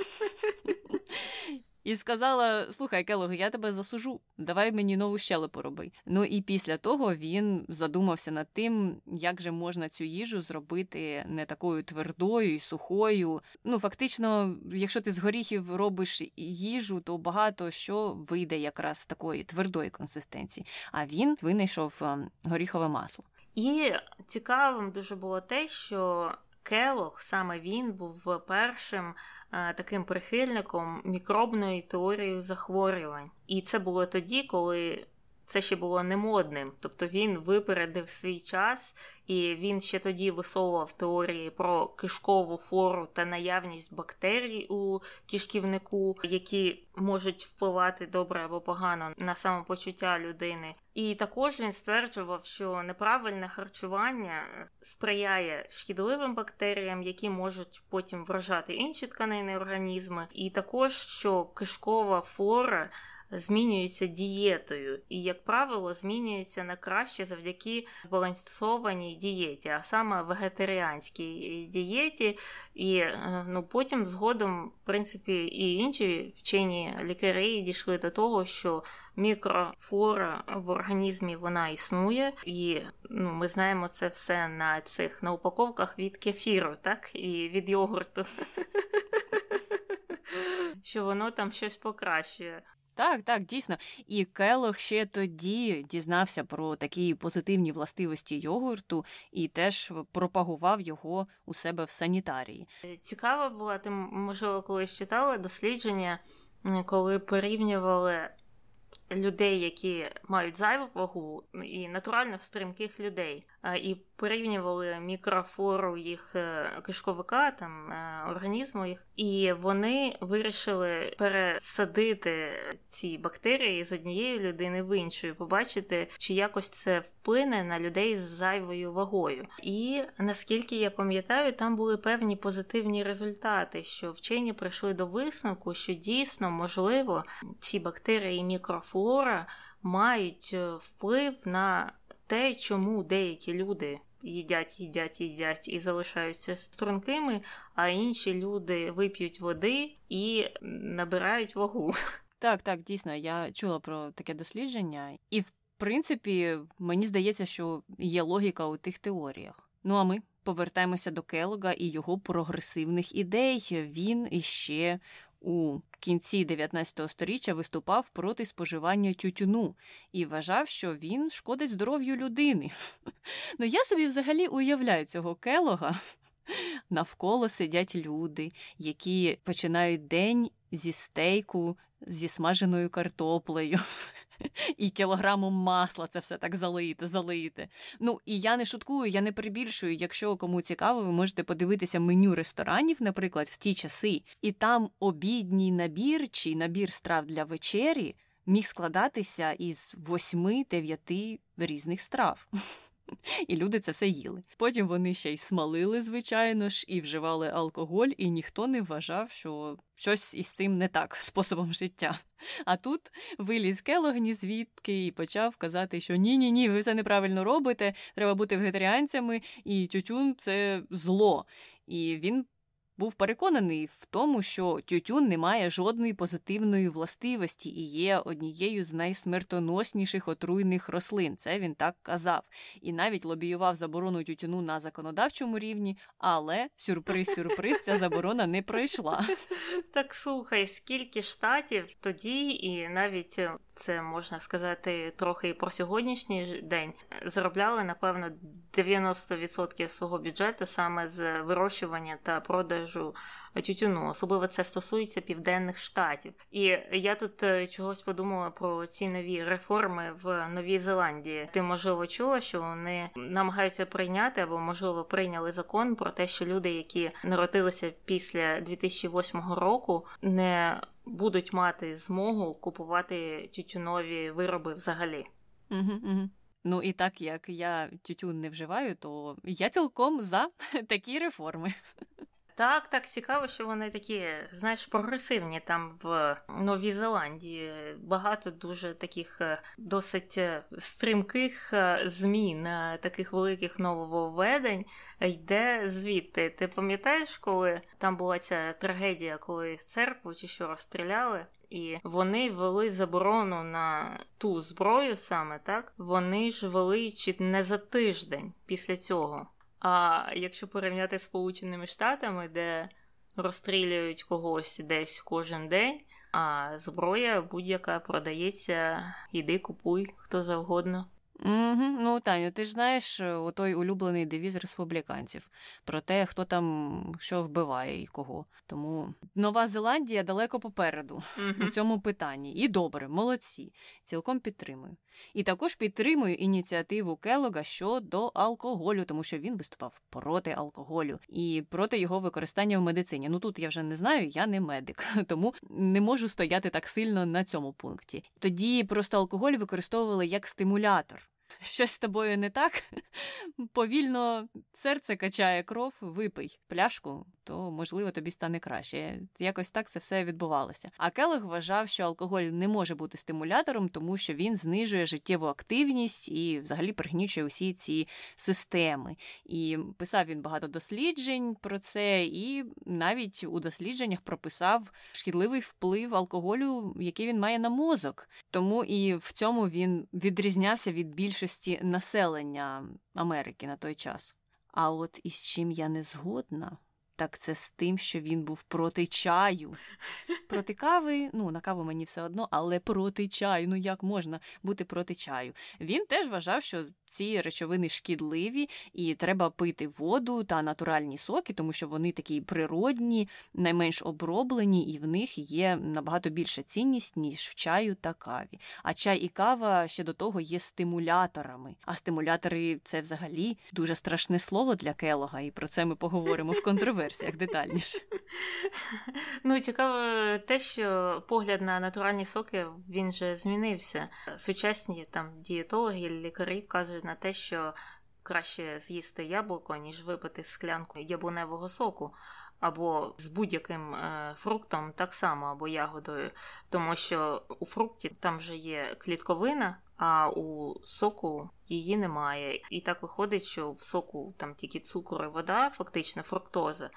І сказала: Слухай, Келог, я тебе засужу, давай мені нову щелепу роби. Ну і після того він задумався над тим, як же можна цю їжу зробити не такою твердою і сухою. Ну, фактично, якщо ти з горіхів робиш їжу, то багато що вийде якраз такої твердої консистенції. А він винайшов ем, горіхове масло. І цікавим дуже було те, що Келох, саме він був першим е, таким прихильником мікробної теорії захворювань. І це було тоді, коли це ще було не модним. Тобто він випередив свій час, і він ще тоді висовував теорії про кишкову флору та наявність бактерій у кишківнику, які можуть впливати добре або погано на самопочуття людини. І також він стверджував, що неправильне харчування сприяє шкідливим бактеріям, які можуть потім вражати інші тканини організми, і також що кишкова флора змінюються дієтою, і, як правило, змінюються на краще завдяки збалансованій дієті, а саме вегетаріанській дієті. І е, ну, потім згодом, в принципі, і інші вчені лікарі дійшли до того, що мікрофлора в організмі вона існує, і ну, ми знаємо це все на цих на упаковках від кефіру, так, і від йогурту. Що воно там щось покращує. Так, так, дійсно. І Келох ще тоді дізнався про такі позитивні властивості йогурту і теж пропагував його у себе в санітарії. Цікаво було, ти можливо колись читала дослідження, коли порівнювали людей, які мають зайву вагу, і натурально стрімких людей, і порівнювали мікрофлору їх е, кишковика, там е, організму їх, і вони вирішили пересадити ці бактерії з однієї людини в іншу, побачити, чи якось це вплине на людей з зайвою вагою. І наскільки я пам'ятаю, там були певні позитивні результати, що вчені прийшли до висновку, що дійсно можливо ці бактерії і мікрофлора мають е, вплив на те, чому деякі люди їдять, їдять, їдять і залишаються стрункими, а інші люди вип'ють води і набирають вагу. Так, так, дійсно, я чула про таке дослідження, і в принципі мені здається, що є логіка у тих теоріях. Ну а ми повертаємося до Келога і його прогресивних ідей. Він іще у кінці 19 століття виступав проти споживання тютюну і вважав, що він шкодить здоров'ю людини. Ну я собі взагалі уявляю цього келога. Навколо сидять люди, які починають день зі стейку зі смаженою картоплею і кілограмом масла це все так залити, залити. Ну і я не шуткую, я не прибільшую. Якщо кому цікаво, ви можете подивитися меню ресторанів, наприклад, в ті часи, і там обідній набір чи набір страв для вечері міг складатися із восьми-дев'яти різних страв. І люди це все їли. Потім вони ще й смалили, звичайно ж, і вживали алкоголь, і ніхто не вважав, що щось із цим не так способом життя. А тут виліз Келогні звідки і почав казати, що ні-ні ні, ви все неправильно робите, треба бути вегетаріанцями, і тютюн це зло. І він був переконаний в тому, що тютюн не має жодної позитивної властивості і є однією з найсмертоносніших отруйних рослин. Це він так казав. І навіть лобіював заборону тютюну на законодавчому рівні, але сюрприз-сюрприз, ця заборона не пройшла. Так слухай, скільки штатів тоді, і навіть е, це можна сказати трохи і про сьогоднішній день, заробляли, напевно, 90% свого бюджету саме з вирощування та продажу тютюну. Особливо це стосується південних штатів. І я тут е, чогось подумала про ці нові реформи в Новій Зеландії. Ти можливо чула, що вони намагаються прийняти або можливо прийняли закон про те, що люди, які народилися після 2008 року, не будуть мати змогу купувати тютюнові вироби взагалі. Ну і так як я тютюн не вживаю, то я цілком за такі реформи. Так, так цікаво, що вони такі, знаєш, прогресивні там в Новій Зеландії. Багато дуже таких е, досить е, стрімких е, змін, таких великих нововведень йде звідти. Ти пам'ятаєш, коли там була ця трагедія, коли церкву чи що розстріляли? І вони ввели заборону на ту зброю саме так. Вони ж вели чи не за тиждень після цього. А якщо порівняти з Сполученими Штатами, де розстрілюють когось десь кожен день, а зброя будь-яка продається, іди купуй хто завгодно. Угу. Ну, Таню, ти ж знаєш е, той улюблений девіз республіканців про те, хто там що вбиває і кого. Тому Нова Зеландія далеко попереду угу. у цьому питанні. І добре, молодці, цілком підтримую. І також підтримую ініціативу Келога щодо алкоголю, тому що він виступав проти алкоголю і проти його використання в медицині. Ну тут я вже не знаю, я не медик, тому не можу стояти так сильно на цьому пункті. Тоді просто алкоголь використовували як стимулятор щось з тобою не так, повільно серце качає кров, випий пляшку, то можливо тобі стане краще. Якось так це все відбувалося. А Келег вважав, що алкоголь не може бути стимулятором, тому що він знижує життєву активність і взагалі пригнічує усі ці системи. І писав він багато досліджень про це, і навіть у дослідженнях прописав шкідливий вплив алкоголю, який він має на мозок. Тому і в цьому він відрізнявся від більшості населення Америки на той час. А от із чим я не згодна, так це з тим, що він був проти чаю. Проти кави, ну на каву мені все одно, але проти чаю. Ну як можна бути проти чаю? Він теж вважав, що ці речовини шкідливі, і треба пити воду та натуральні соки, тому що вони такі природні, найменш оброблені, і в них є набагато більша цінність, ніж в чаю та каві. А чай і кава ще до того є стимуляторами. А стимулятори це взагалі дуже страшне слово для келога, і про це ми поговоримо в контроверсіях детальніше. Ну, цікаво те, що погляд на натуральні соки він же змінився. Сучасні там дієтологи, лікарі вказують на те, що краще з'їсти яблуко, ніж випити склянку яблуневого соку. Або з будь-яким е, фруктом так само, або ягодою, тому що у фрукті там вже є клітковина, а у соку її немає. І так виходить, що в соку там тільки цукор і вода, фактично фруктоза.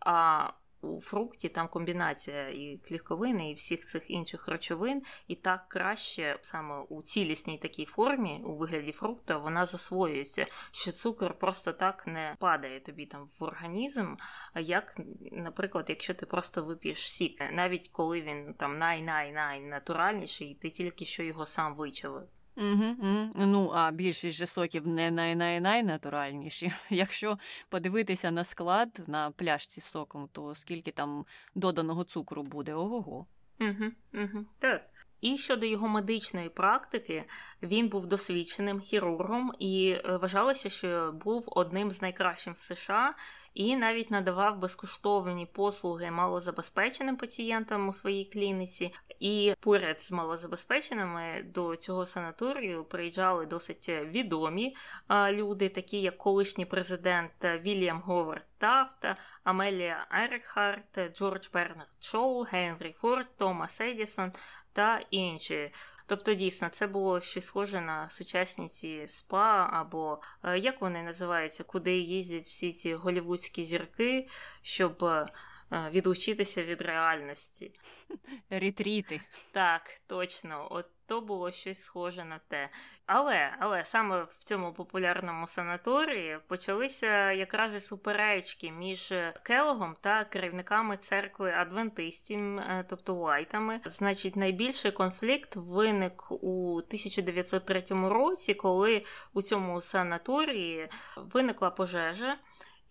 А у фрукті там комбінація і клітковини, і всіх цих інших речовин, і так краще саме у цілісній такій формі, у вигляді фрукта, вона засвоюється, що цукор просто так не падає тобі там в організм. Як, наприклад, якщо ти просто вип'єш сік, навіть коли він там най-най-най натуральніший, ти тільки що його сам вичавив. Угу, угу. Ну, а більшість же соків не най-най-найнатуральніші. Якщо подивитися на склад на пляшці з соком, то скільки там доданого цукру буде? Ого-го. Угу, угу. Так. І щодо його медичної практики, він був досвідченим хірургом і е, вважалося, що був одним з найкращих в США і навіть надавав безкоштовні послуги малозабезпеченим пацієнтам у своїй клініці. І поряд з малозабезпеченими до цього санаторію приїжджали досить відомі люди, такі як колишній президент Вільям Говард Тафта, Амелія Ерхарт, Джордж Бернард Шоу, Генрі Форд, Томас Едісон та інші. Тобто, дійсно, це було щось схоже на сучасні ці спа, або е, як вони називаються, куди їздять всі ці голівудські зірки, щоб е, відлучитися від реальності. Ретріти. Так, точно. От то було щось схоже на те. Але але саме в цьому популярному санаторії почалися якраз і суперечки між Келлогом та керівниками церкви адвентистів, е, тобто Уайтами. Значить, найбільший конфлікт виник у 1903 році, коли у цьому санаторії виникла пожежа.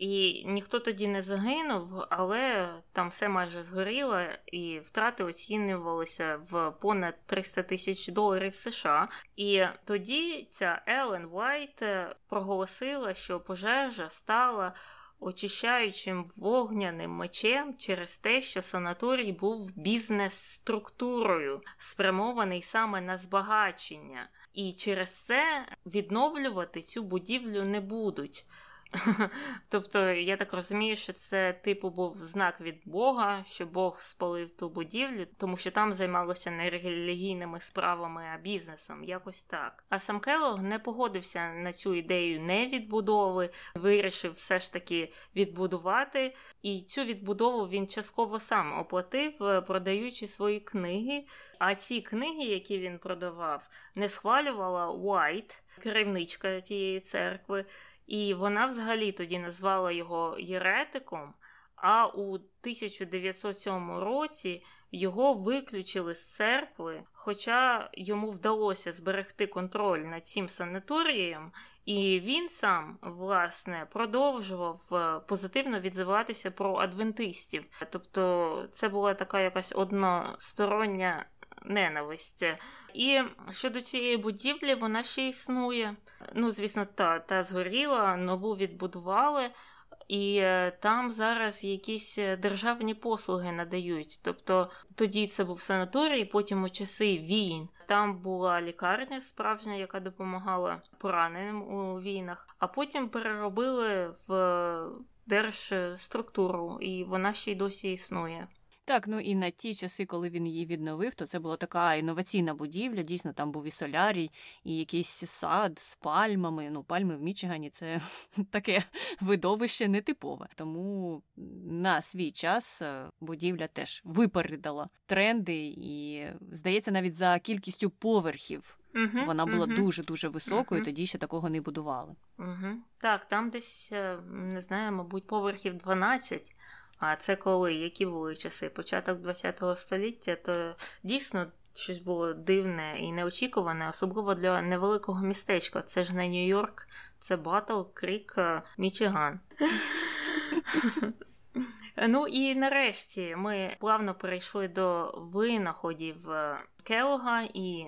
І ніхто тоді не загинув, але там все майже згоріло, і втрати оцінювалися в понад 300 тисяч доларів США. І тоді ця Елен Вайт проголосила, що пожежа стала. Очищаючим вогняним мечем через те, що санаторій був бізнес-структурою, спрямований саме на збагачення, і через це відновлювати цю будівлю не будуть. Тобто, я так розумію, що це типу був знак від Бога, що Бог спалив ту будівлю, тому що там займалося не релігійними справами, а бізнесом, якось так. А сам Келлог не погодився на цю ідею невідбудови, вирішив все ж таки відбудувати. І цю відбудову він частково сам оплатив, е, продаючи свої книги. А ці книги, які він продавав, не схвалювала Уайт, керівничка тієї церкви. І вона взагалі тоді назвала його єретиком. а у 1907 році його виключили з церкви, хоча йому вдалося зберегти контроль над цим санаторієм, і він сам власне продовжував е, позитивно відзиватися про адвентистів. Тобто, це була така якась одностороння ненависть. І щодо цієї будівлі, вона ще існує. Ну, звісно, та, та згоріла, нову відбудували. І е, там зараз якісь е, державні послуги надають. Тобто тоді це був санаторій, потім у часи війн. Там була лікарня справжня, яка допомагала пораненим у війнах, а потім переробили в держструктуру, і вона ще й досі існує. Так, ну і на ті часи, коли він її відновив, то це була така інноваційна будівля. Дійсно, там був і солярій, і якийсь сад з пальмами. Ну, пальми в Мічигані це таке видовище нетипове. Тому на свій час е, будівля теж випередила тренди, і здається, навіть за кількістю поверхів. Угу, Вона була угу. дуже дуже високою, Мгм. тоді ще такого не будували. Угу. Так, там десь, е, не знаю, мабуть, поверхів 12. А це коли? Які були часи? Початок ХХ століття, то дійсно щось було дивне і неочікуване, особливо для невеликого містечка. Це ж не Нью-Йорк, це Батл Крік, е, Мічиган. Ну і нарешті ми плавно перейшли до винаходів е, Келога і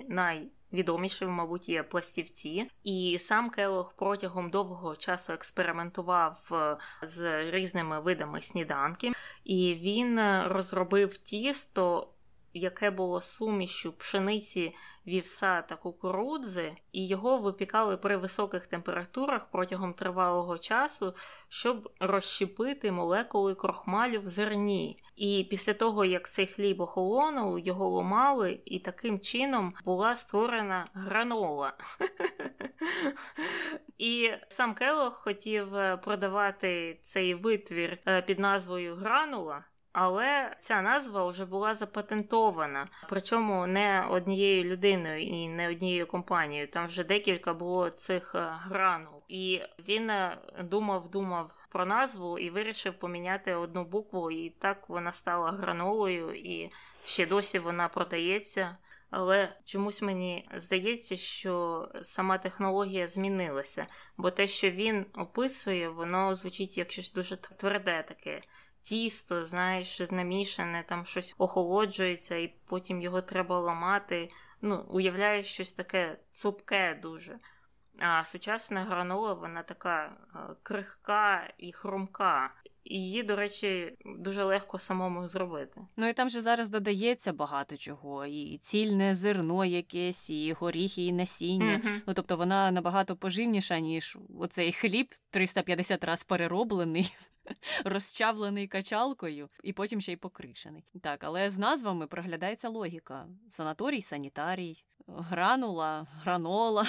найвідомішим, мабуть, є пластівці. І сам Келог протягом довгого часу експериментував е, з різними видами сніданків, і він е, розробив тісто. Яке було сумішю пшениці, вівса та кукурудзи, і його випікали при високих температурах протягом тривалого часу, щоб розщепити молекули крохмалю в зерні. І після того, як цей хліб охолонув, його ломали, і таким чином була створена гранола. І сам Келлог хотів е, продавати цей витвір е, під назвою гранула. Але ця назва вже була запатентована, причому не однією людиною і не однією компанією. Там вже декілька було цих е, гранул. І він е, думав, думав про назву і вирішив поміняти одну букву, і так вона стала гранолою, і ще досі вона продається. Але чомусь мені здається, що сама технологія змінилася, бо те, що він описує, воно звучить як щось дуже тверде таке тісто, знаєш, намішане, там щось охолоджується, і потім його треба ламати. Ну, уявляєш щось таке цупке дуже. А сучасна гранола, вона така е, крихка і хрумка. І її, до речі, дуже легко самому зробити. Ну і там же зараз додається багато чого, і цільне зерно якесь, і горіхи, і насіння. Мгм. Ну тобто вона набагато поживніша, ніж оцей хліб 350 раз перероблений, розчавлений качалкою, і потім ще й покришений. Так, але з назвами проглядається логіка: санаторій, санітарій, гранула, гранола.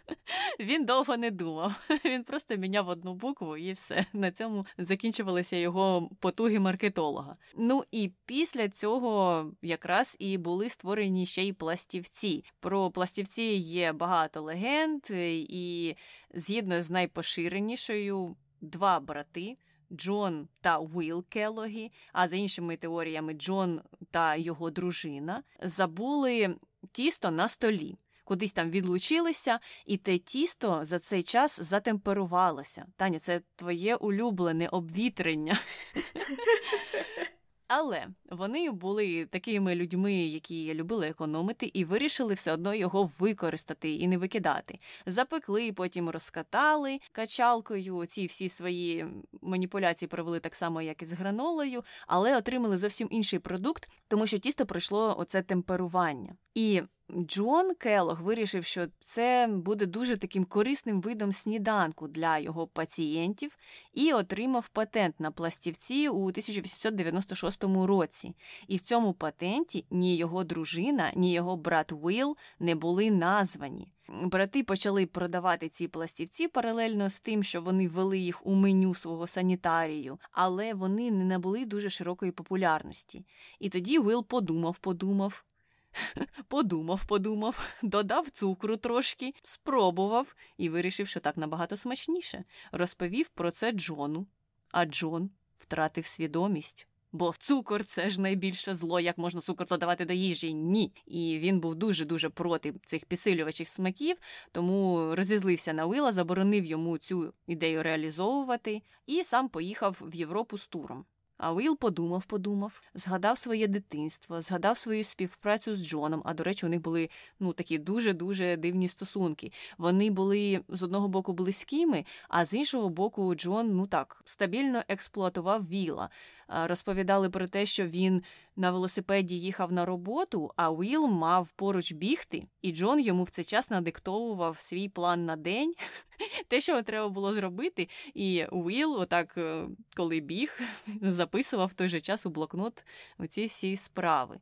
Він довго не думав. Він просто міняв одну букву і все. На цьому закінчувалися його потуги маркетолога. Ну і після цього якраз і були створені ще й пластівці. Про пластівці є багато легенд, і згідно з найпоширенішою, два брати. Джон та Уіл Келлогі, а за іншими теоріями, Джон та його дружина забули тісто на столі. Кудись там відлучилися, і те тісто за цей час затемперувалося. Таня, це твоє улюблене обвітрення. Але вони були такими людьми, які любили економити, і вирішили все одно його використати і не викидати. Запекли, потім розкатали качалкою. Ці всі свої маніпуляції провели так само, як і з гранолою, але отримали зовсім інший продукт, тому що тісто пройшло оце темперування. І Джон Келлог вирішив, що це буде дуже таким корисним видом сніданку для його пацієнтів, і отримав патент на пластівці у 1896 році. І в цьому патенті ні його дружина, ні його брат Уилл не були названі. Брати почали продавати ці пластівці паралельно з тим, що вони ввели їх у меню свого санітарію, але вони не набули дуже широкої популярності. І тоді Уилл подумав, подумав. Подумав, подумав, додав цукру трошки, спробував і вирішив, що так набагато смачніше. Розповів про це Джону. А Джон втратив свідомість. Бо цукор це ж найбільше зло, як можна цукор додавати до їжі? Ні. І він був дуже-дуже проти цих підсилювачих смаків, тому розізлився на Уіла, заборонив йому цю ідею реалізовувати і сам поїхав в Європу з туром. А Уіл подумав, подумав, згадав своє дитинство, згадав свою співпрацю з Джоном. А до речі, у них були ну такі дуже дуже дивні стосунки. Вони були з одного боку близькими, а з іншого боку, Джон ну так стабільно експлуатував Віла. Розповідали про те, що він на велосипеді їхав на роботу, а Уіл мав поруч бігти, і Джон йому в цей час надиктовував свій план на день, те, що треба було зробити. І Уіл, отак, е, коли біг, записував в той же час у блокнот оці всі справи.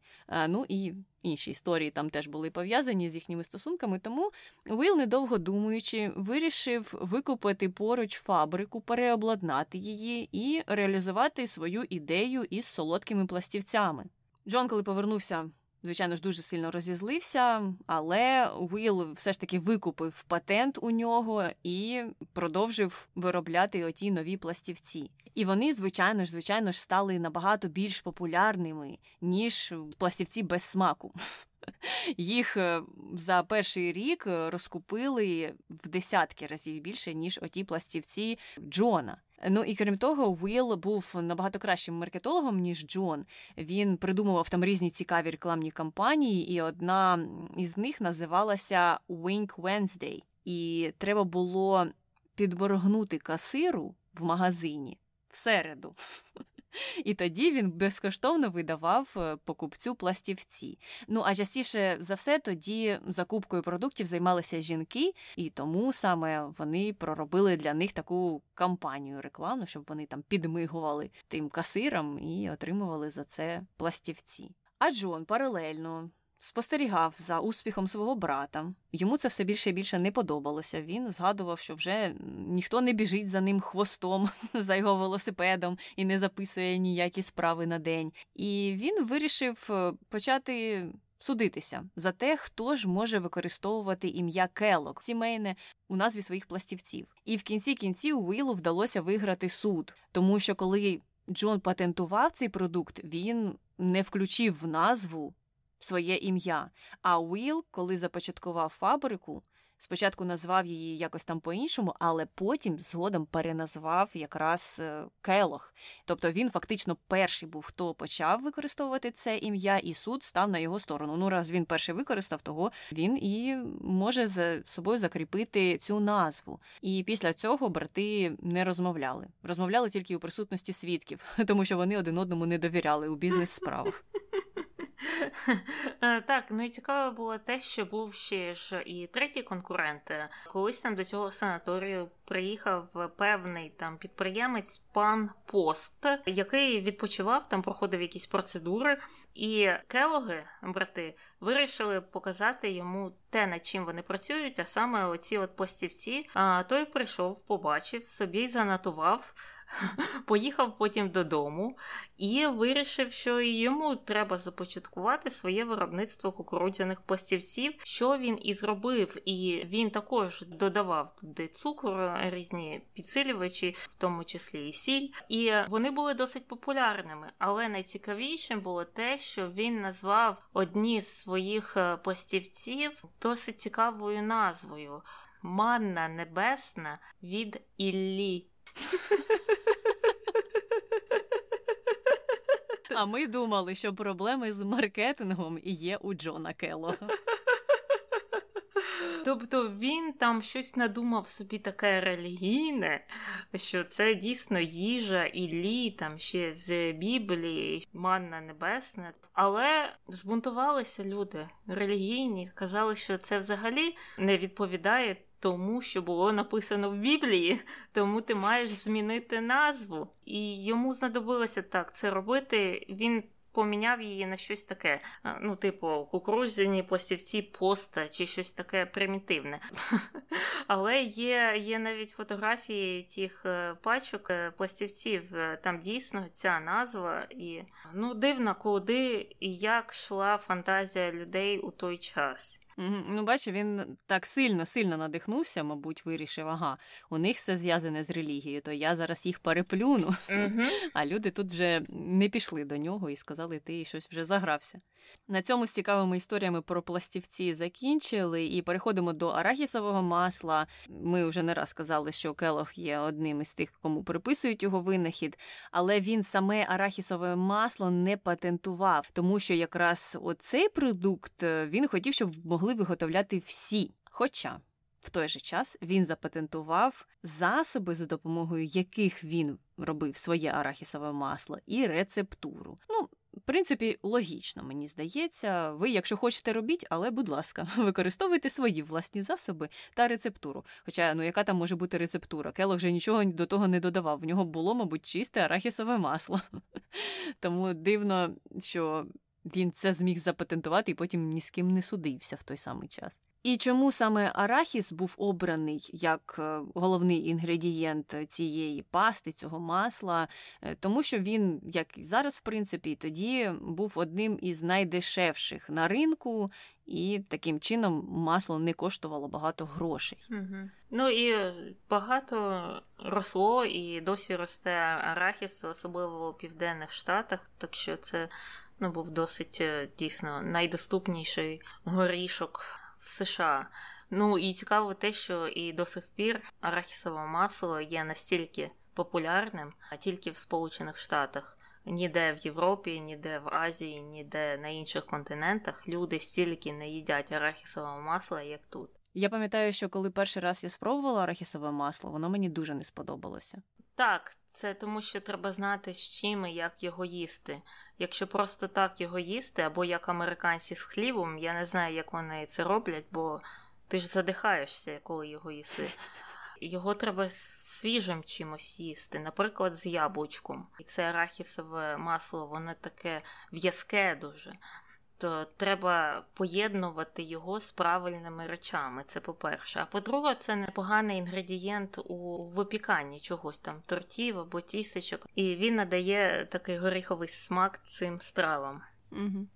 Ну і інші історії там теж були пов'язані з їхніми стосунками. Тому Уіл, недовго думаючи, вирішив викупити поруч фабрику, переобладнати її і реалізувати свою ідею із солодкими пластівцями. Джон, коли повернувся. Звичайно ж, дуже сильно розізлився, але Уіл все ж таки викупив патент у нього і продовжив виробляти оті нові пластівці. І вони, звичайно ж, звичайно ж, стали набагато більш популярними, ніж пластівці без смаку. Їх е, за перший рік розкупили в десятки разів більше, ніж оті пластівці Джона. Ну і крім того, Уіл був набагато кращим маркетологом, ніж Джон. Він придумував там різні цікаві рекламні кампанії, і одна із них називалася Wink Wednesday. І треба було підморгнути касиру в магазині в середу. І тоді він безкоштовно видавав е, покупцю пластівці. Ну а частіше за все тоді закупкою продуктів займалися жінки, і тому саме вони проробили для них таку кампанію рекламну, щоб вони там підмигували тим касирам і отримували за це пластівці. А Джон паралельно спостерігав за успіхом свого брата. Йому це все більше і більше не подобалося. Він згадував, що вже ніхто не біжить за ним хвостом, за його велосипедом і не записує ніякі справи на день. І він вирішив е, почати. Судитися за те, хто ж може використовувати ім'я Келок сімейне у назві своїх пластівців. І в кінці кінців Уілу вдалося виграти суд, тому що коли Джон патентував цей продукт, він не включив в назву своє ім'я. А Уіл, коли започаткував фабрику, спочатку назвав її якось там по-іншому, але потім згодом переназвав якраз е, Келох. Тобто він фактично перший був, хто почав використовувати це ім'я, і суд став на його сторону. Ну, раз він перший використав, того він і може за собою закріпити цю назву. І після цього брати не розмовляли. Розмовляли тільки у присутності свідків, тому що вони один одному не довіряли у бізнес-справах. Е, так, ну і цікаво було те, що був ще ж і третій конкурент. Колись там до цього санаторію приїхав певний там підприємець пан Пост, який відпочивав, там проходив якісь процедури, і келоги, брати, вирішили показати йому те, над чим вони працюють, а саме оці от пластівці. А той прийшов, побачив, собі занотував. поїхав потім додому і вирішив, що йому треба започаткувати своє виробництво кукурудзяних пластівців, що він і зробив. І він також додавав туди цукор, різні підсилювачі, в тому числі і сіль. І вони були досить популярними. Але найцікавішим було те, що він назвав одні з своїх е, пластівців досить цікавою назвою. Манна небесна від Іллі. А ми думали, що проблеми з маркетингом є у Джона Келлога. Тобто він там щось надумав собі таке релігійне, що це дійсно їжа і лі, там ще з Біблії, манна небесна. Але збунтувалися люди релігійні, казали, що це взагалі не відповідає тому, що було написано в Біблії, тому ти маєш змінити назву. І йому знадобилося так це робити. Він поміняв її на щось таке, ну, типу, кукурудзяні пластівці поста чи щось таке примітивне. Але є є навіть фотографії тих е, пачок е, пластівців. Е, там дійсно ця назва, і ну, дивно, куди і як йшла фантазія людей у той час. Ну, бачиш, він так сильно, сильно надихнувся, мабуть, вирішив, ага, у них все зв'язане з релігією, то я зараз їх переплюну. А люди тут вже не пішли до нього і сказали, ти щось вже загрався. На цьому з цікавими історіями про пластівці закінчили і переходимо до арахісового масла. Ми вже не раз казали, що Келох є одним із тих, кому приписують його винахід, але він саме арахісове масло не патентував, тому що якраз оцей продукт е, він хотів, щоб могли виготовляти всі. Хоча в той же час він запатентував засоби, за допомогою яких він робив своє арахісове масло, і рецептуру. Ну, в принципі, логічно, мені здається. Ви, якщо хочете, робіть, але, будь ласка, використовуйте свої власні засоби та рецептуру. Хоча, ну яка там може бути рецептура? Келох вже нічого до того не додавав. В нього було, мабуть, чисте арахісове масло. Тому дивно, що він це зміг запатентувати і потім ні з ким не судився в той самий час. І чому саме арахіс був обраний як е, головний інгредієнт цієї пасти, цього масла, е, тому що він, як і зараз, в принципі, тоді був одним із найдешевших на ринку, і таким чином масло не коштувало багато грошей. Угу. Ну і багато росло і досі росте арахіс, особливо у південних штатах, так що це ну, був досить е, дійсно найдоступніший горішок в США. Ну і цікаво те, що і до сих пір арахісове масло є настільки популярним, а тільки в Сполучених Штатах. Ніде в Європі, ніде в Азії, ніде на інших континентах люди стільки не їдять арахісового масла, як тут. Я пам'ятаю, що коли перший раз я спробувала арахісове масло, воно мені дуже не сподобалося. Так, це тому, що треба знати з чим і як його їсти. Якщо просто так його їсти, або як американці з хлібом, я не знаю, як вони це роблять, бо ти ж задихаєшся, коли його їси. Його треба свіжим чимось їсти, наприклад, з яблучком. І це арахісове масло, воно таке в'язке дуже то треба поєднувати його з правильними речами. Це по-перше. А по-друге, це непоганий інгредієнт у випіканні чогось там, тортів або тісечок. і він надає такий горіховий смак цим стравам. Угу.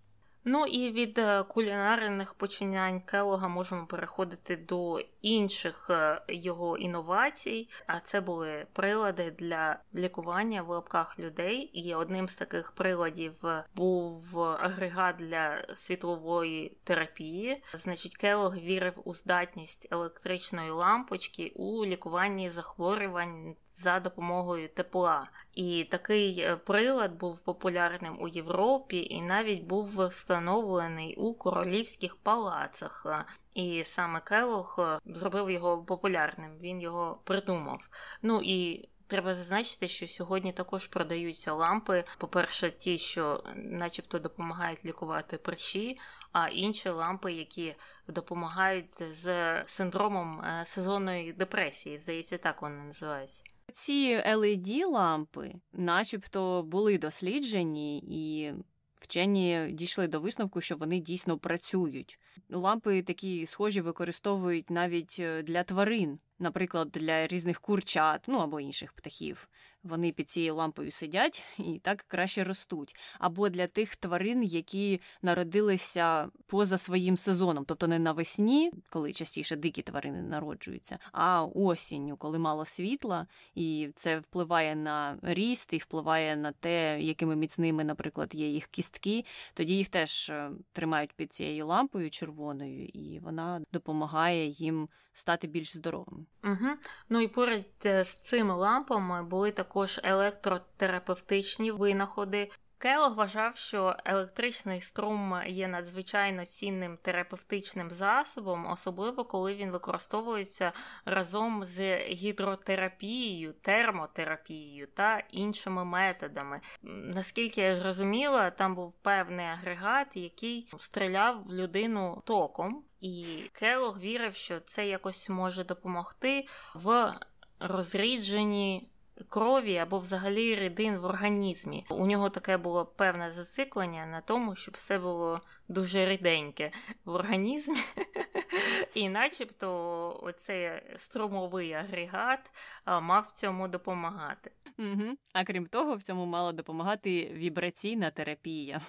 Ну і від е, кулінарних починань Келога можемо переходити до інших е, його інновацій. А це були прилади для лікування в лапках людей. І одним з таких приладів був агрегат для світлової терапії. Значить, Келог вірив у здатність електричної лампочки у лікуванні захворювань за допомогою тепла. І такий е, прилад був популярним у Європі і навіть був встановлений у королівських палацах. І саме Келох е, зробив його популярним, він його придумав. Ну і Треба зазначити, що сьогодні також продаються лампи. По-перше, ті, що начебто допомагають лікувати прищі, а інші лампи, які допомагають з синдромом е, сезонної депресії. Здається, так вони називаються. Ці led лампи, начебто, були досліджені, і вчені дійшли до висновку, що вони дійсно працюють. Лампи такі схожі використовують навіть е, для тварин наприклад, для різних курчат, ну або інших птахів. Вони під цією лампою сидять і так краще ростуть. Або для тих тварин, які народилися поза своїм сезоном, тобто не навесні, коли частіше дикі тварини народжуються, а осінню, коли мало світла, і це впливає на ріст і впливає на те, якими міцними, наприклад, є їх кістки. Тоді їх теж е, тримають під цією лампою червоною, і вона допомагає їм стати більш здоровими. Угу. Ну і поряд е, з цими лампами були також електротерапевтичні винаходи. Келог вважав, що електричний струм є надзвичайно цінним терапевтичним засобом, особливо коли він використовується разом з гідротерапією, термотерапією та іншими методами. Наскільки я зрозуміла, там був певний агрегат, який стріляв в людину током, і Келог вірив, що це якось може допомогти в розрідженні крові або взагалі рідин в організмі. У нього таке було певне зациклення на тому, щоб все було дуже ріденьке в організмі. І начебто оцей струмовий агрегат мав цьому допомагати. Угу. А крім того, в цьому мала допомагати вібраційна терапія.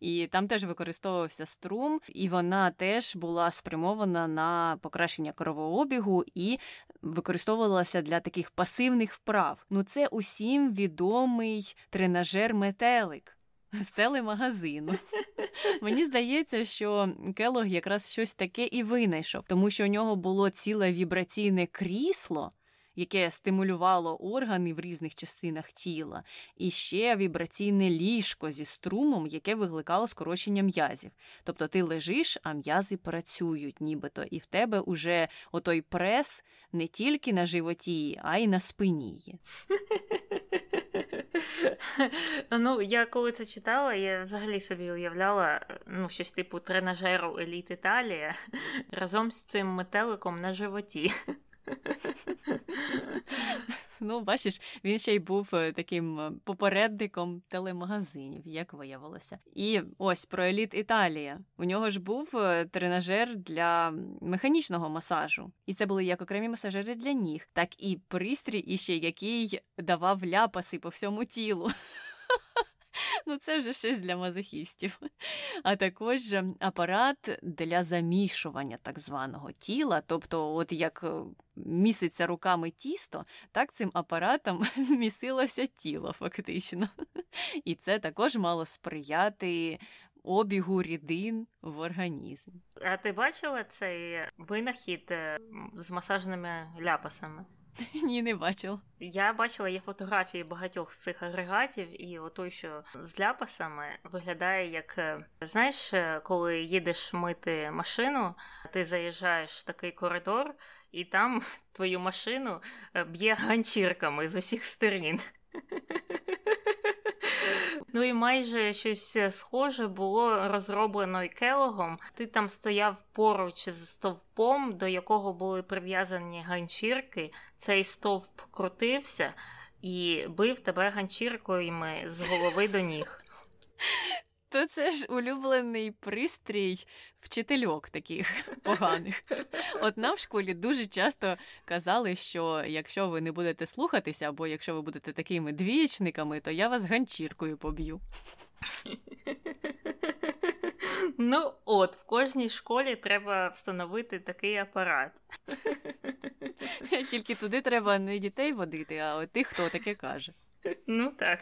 І там теж використовувався струм, і вона теж була спрямована на покращення кровообігу і використовувалася для таких пасивних вправ. Ну, це усім відомий тренажер метелик. З телемагазину. Мені здається, що Келог якраз щось таке і винайшов, тому що у нього було ціле вібраційне крісло, яке стимулювало органи в різних частинах тіла, і ще вібраційне ліжко зі струмом, яке викликало скорочення м'язів. Тобто ти лежиш, а м'язи працюють, нібито, і в тебе уже отой прес не тільки на животі, а й на спині. Ну, я коли це читала, я взагалі собі уявляла ну, щось типу тренажеру Еліт Італія разом з цим метеликом на животі. Ну, бачиш, він ще й був е, таким е, попередником телемагазинів, як виявилося. І ось про еліт Італія. У нього ж був е, тренажер для механічного масажу. І це були як окремі масажери для ніг, так і пристрій, іще який давав ляпаси по всьому тілу. Ну, це вже щось для мазохістів. А також апарат для замішування так званого тіла. Тобто, от як е, міситься руками тісто, так цим апаратом місилося тіло, фактично. І це також мало сприяти. Обігу рідин в організм. А ти бачила цей винахід е, з масажними ляпасами? Ні, не бачила. Я бачила є фотографії багатьох з цих агрегатів, і отой, що з ляпасами виглядає як е, знаєш, е, коли їдеш мити машину, ти заїжджаєш в такий коридор, і там твою машину е, б'є ганчірками з усіх сторін. Ну і майже щось е, схоже було розроблено і Келогом. Ти там стояв поруч з стовпом, до якого були прив'язані ганчірки. Цей стовп крутився і бив тебе ганчіркою з голови до ніг то це ж улюблений пристрій вчительок таких поганих. От нам в школі дуже часто казали, що якщо ви не будете слухатися, або якщо ви будете такими двічниками, то я вас ганчіркою поб'ю. Ну, от, в кожній школі треба встановити такий апарат. Тільки туди треба не дітей водити, а от тих, хто таке каже. Ну так.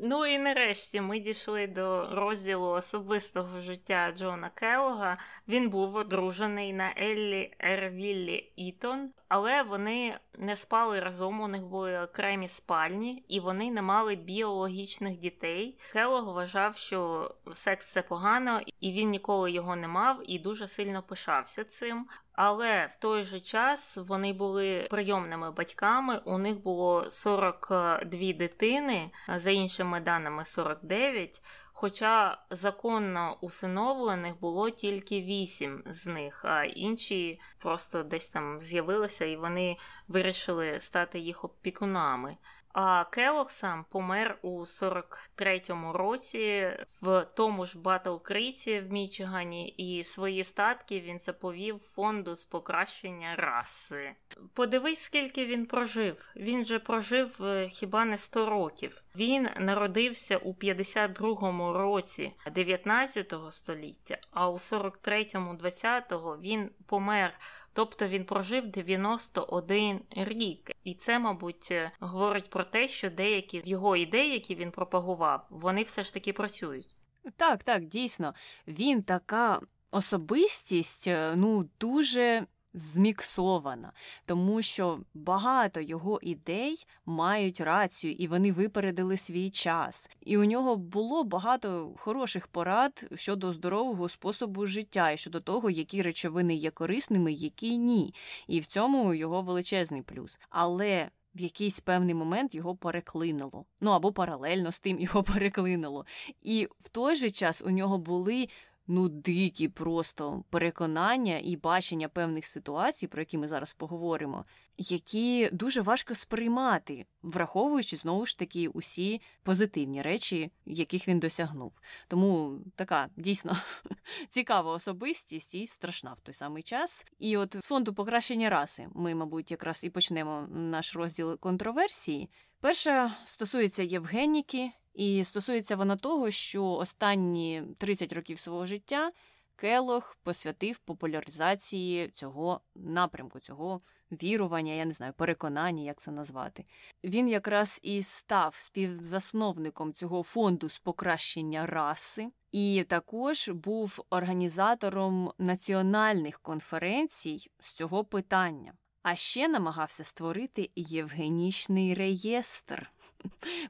Ну і нарешті ми дійшли до розділу особистого життя Джона Келлога. Він був одружений на Еллі Ервіллі Ітон, але вони не спали разом. У них були окремі спальні, і вони не мали біологічних дітей. Келлог вважав, що секс це погано, і він ніколи його не мав і дуже сильно пишався цим. Але в той же час вони були прийомними батьками. У них було 42 дитини, за іншими даними 49, Хоча законно усиновлених було тільки 8 з них, а інші просто десь там з'явилися і вони вирішили стати їх опікунами. А Келох сам помер у 43-му році в тому ж Батл Кріті в Мічигані, і свої статки він заповів фонду з покращення раси. Подивись, скільки він прожив. Він же прожив е, хіба не 100 років. Він народився у 52-му році 19 століття, а у 43-му 20-го він помер. Тобто він прожив 91 рік, і це, мабуть, говорить про те, що деякі його ідей, які він пропагував, вони все ж таки працюють. Так, так, дійсно, він така особистість, е, ну дуже зміксована, тому що багато його ідей мають рацію, і вони випередили свій час. І у нього було багато хороших порад щодо здорового способу життя і щодо того, які речовини є корисними, які ні. І в цьому його величезний плюс. Але в якийсь певний момент його переклинило. Ну або паралельно з тим його переклинило. І в той же час у нього були ну дикі просто переконання і бачення певних ситуацій, про які ми зараз поговоримо. які дуже важко сприймати, враховуючи знову ж таки усі позитивні речі, яких він досягнув. Тому така дійсно цікава особистість і страшна в той самий час. І от з фонду покращення раси ми, мабуть, якраз і почнемо наш розділ контроверсії. Перша стосується Євгеніки, і стосується вона того, що останні 30 років свого життя Келох посвятив популяризації цього напрямку, цього вірування, я не знаю, переконання, як це назвати. Він якраз і став співзасновником цього фонду з покращення раси, і також був організатором національних конференцій з цього питання. А ще намагався створити євгенічний реєстр,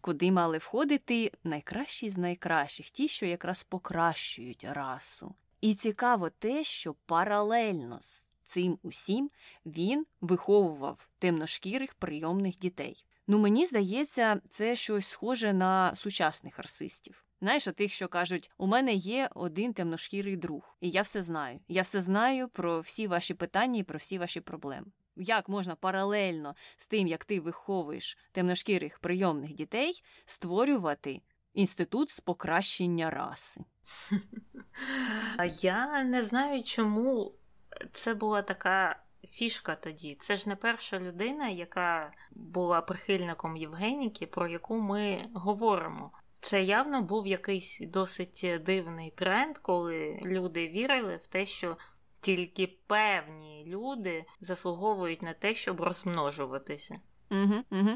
куди мали входити найкращі з найкращих, ті, що якраз покращують расу. І цікаво те, що паралельно з цим усім він виховував темношкірих прийомних дітей. Ну, мені здається, це щось схоже на сучасних расистів. Знаєш, тих, що кажуть, у мене є один темношкірий друг, і я все знаю. Я все знаю про всі ваші питання і про всі ваші проблеми. Як можна паралельно з тим, як ти виховуєш темношкірих прийомних дітей, створювати інститут з покращення раси? Я не знаю, чому це була така фішка тоді. Це ж не перша людина, яка була прихильником Євгеніки, про яку ми говоримо. Це явно був якийсь досить дивний тренд, коли люди вірили в те, що тільки певні люди заслуговують на те, щоб розмножуватися. Угу, угу.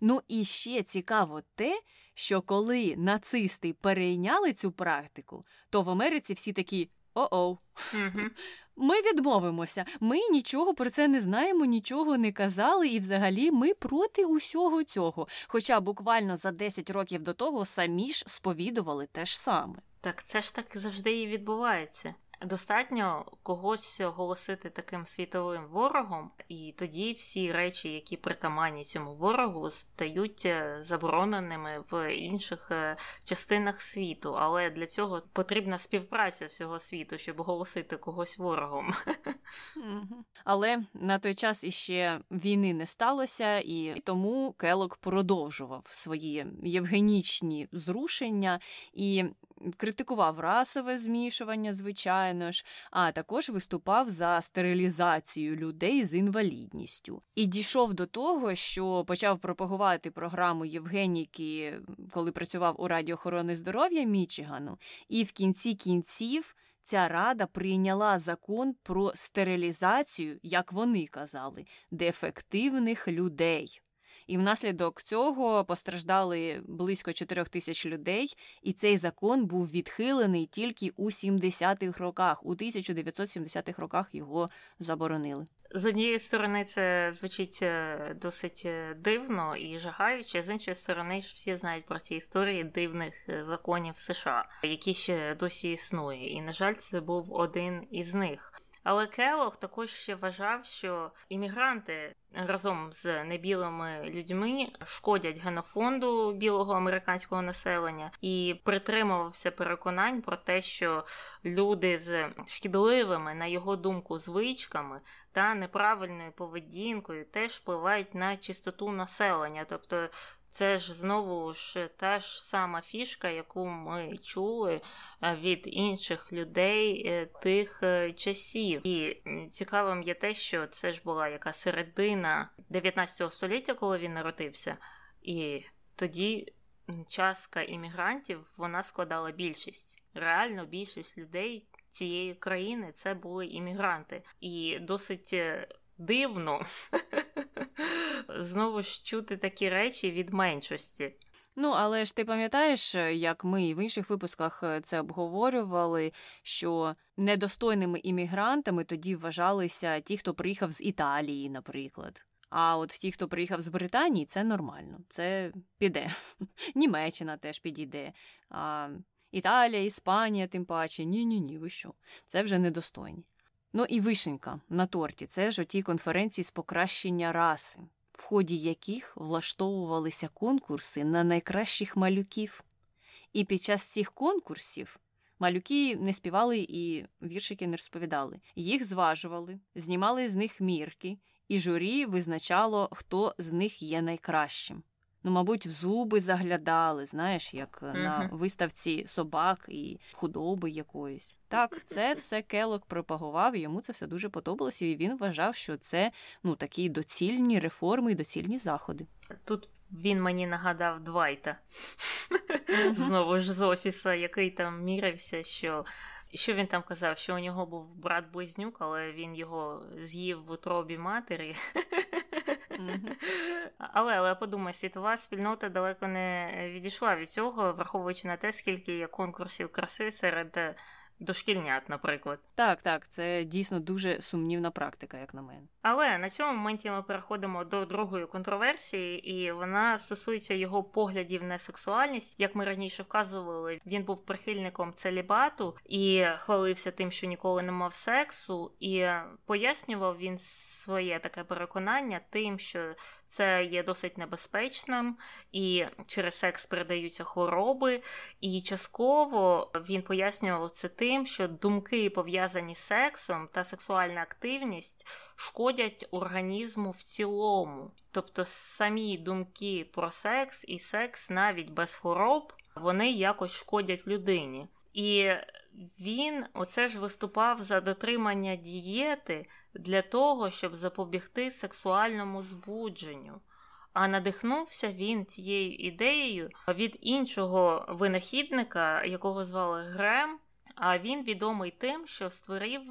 Ну і ще цікаво те, що коли нацисти перейняли цю практику, то в Америці всі такі о-оу. Ми відмовимося. Ми нічого про це не знаємо, нічого не казали, і взагалі ми проти усього цього. Хоча буквально за 10 років до того самі ж сповідували те ж саме. Так це ж так завжди і відбувається. Достатньо когось оголосити таким світовим ворогом, і тоді всі речі, які притаманні цьому ворогу, стають е, забороненими в інших е, частинах світу. Але для цього потрібна співпраця всього світу, щоб оголосити когось ворогом. Але на той час іще війни не сталося, і тому Келок продовжував свої євгенічні зрушення і критикував расове змішування, звичайно ж, а також виступав за стерилізацію людей з інвалідністю. І дійшов до того, що почав пропагувати програму Євгеніки, коли працював у Раді охорони здоров'я Мічигану, і в кінці кінців. Ця рада прийняла закон про стерилізацію, як вони казали, дефективних людей. І внаслідок цього постраждали близько 4 тисяч людей, і цей закон був відхилений тільки у 70-х роках. У 1970-х роках його заборонили. З однієї сторони, це звучить е, досить е, дивно і жагаюче, з іншої сторони, всі знають про ці історії дивних е, законів США, які ще досі існує. І, на жаль, це був один із них. Але Келох також ще вважав, що іммігранти разом з небілими людьми шкодять генофонду білого американського населення і притримувався переконань про те, що люди з шкідливими, на його думку, звичками та неправильною поведінкою теж впливають на чистоту населення, тобто це ж знову ж та ж сама фішка, яку ми чули е, від інших людей е, тих е, часів. І цікавим є те, що це ж була яка середина 19 століття, коли він народився, і тоді частка іммігрантів вона складала більшість. Реально більшість людей цієї країни це були іммігранти. І досить дивно знову ж чути такі речі від меншості. Ну, але ж ти пам'ятаєш, як ми в інших випусках е, це обговорювали, що недостойними іммігрантами тоді вважалися ті, хто приїхав з Італії, наприклад. А от ті, хто приїхав з Британії, це нормально, це піде. Німеччина теж підійде. А Італія, Іспанія, тим паче, ні-ні ні, ви що? Це вже недостойні. Ну і вишенька на торті це ж оті конференції з покращення раси, в ході яких влаштовувалися конкурси на найкращих малюків. І під час цих конкурсів малюки не співали і віршики не розповідали. Їх зважували, знімали з них мірки і журі визначало, хто з них є найкращим. Ну, мабуть, в зуби заглядали, знаєш, як mm-hmm. на виставці собак і худоби якоїсь. Так, це все Келок пропагував, і йому це все дуже подобалося, і він вважав, що це ну такі доцільні реформи і доцільні заходи. Тут він мені нагадав Двайта знову ж з офіса, який там мірився, що. Що він там казав? Що у нього був брат близнюк, але він його з'їв в утробі матері. Але але подумай, світова спільнота далеко не відійшла від цього, враховуючи на те, скільки є конкурсів краси серед дошкільнят, наприклад. Так, так, це дійсно дуже сумнівна практика, як на мене. Але на цьому моменті ми переходимо до другої контроверсії, і вона стосується його поглядів на сексуальність. Як ми раніше вказували, він був прихильником целібату і хвалився тим, що ніколи не мав сексу, і пояснював він своє таке переконання тим, що це є досить небезпечним, і через секс передаються хвороби. І частково він пояснював це тим, що думки пов'язані з сексом та сексуальна активність шкодять організму в цілому. Тобто самі думки про секс і секс навіть без хвороб вони якось шкодять людині. І він оце ж виступав за дотримання дієти для того, щоб запобігти сексуальному збудженню. А надихнувся він цією ідеєю від іншого винахідника, якого звали Грем. А він відомий тим, що створив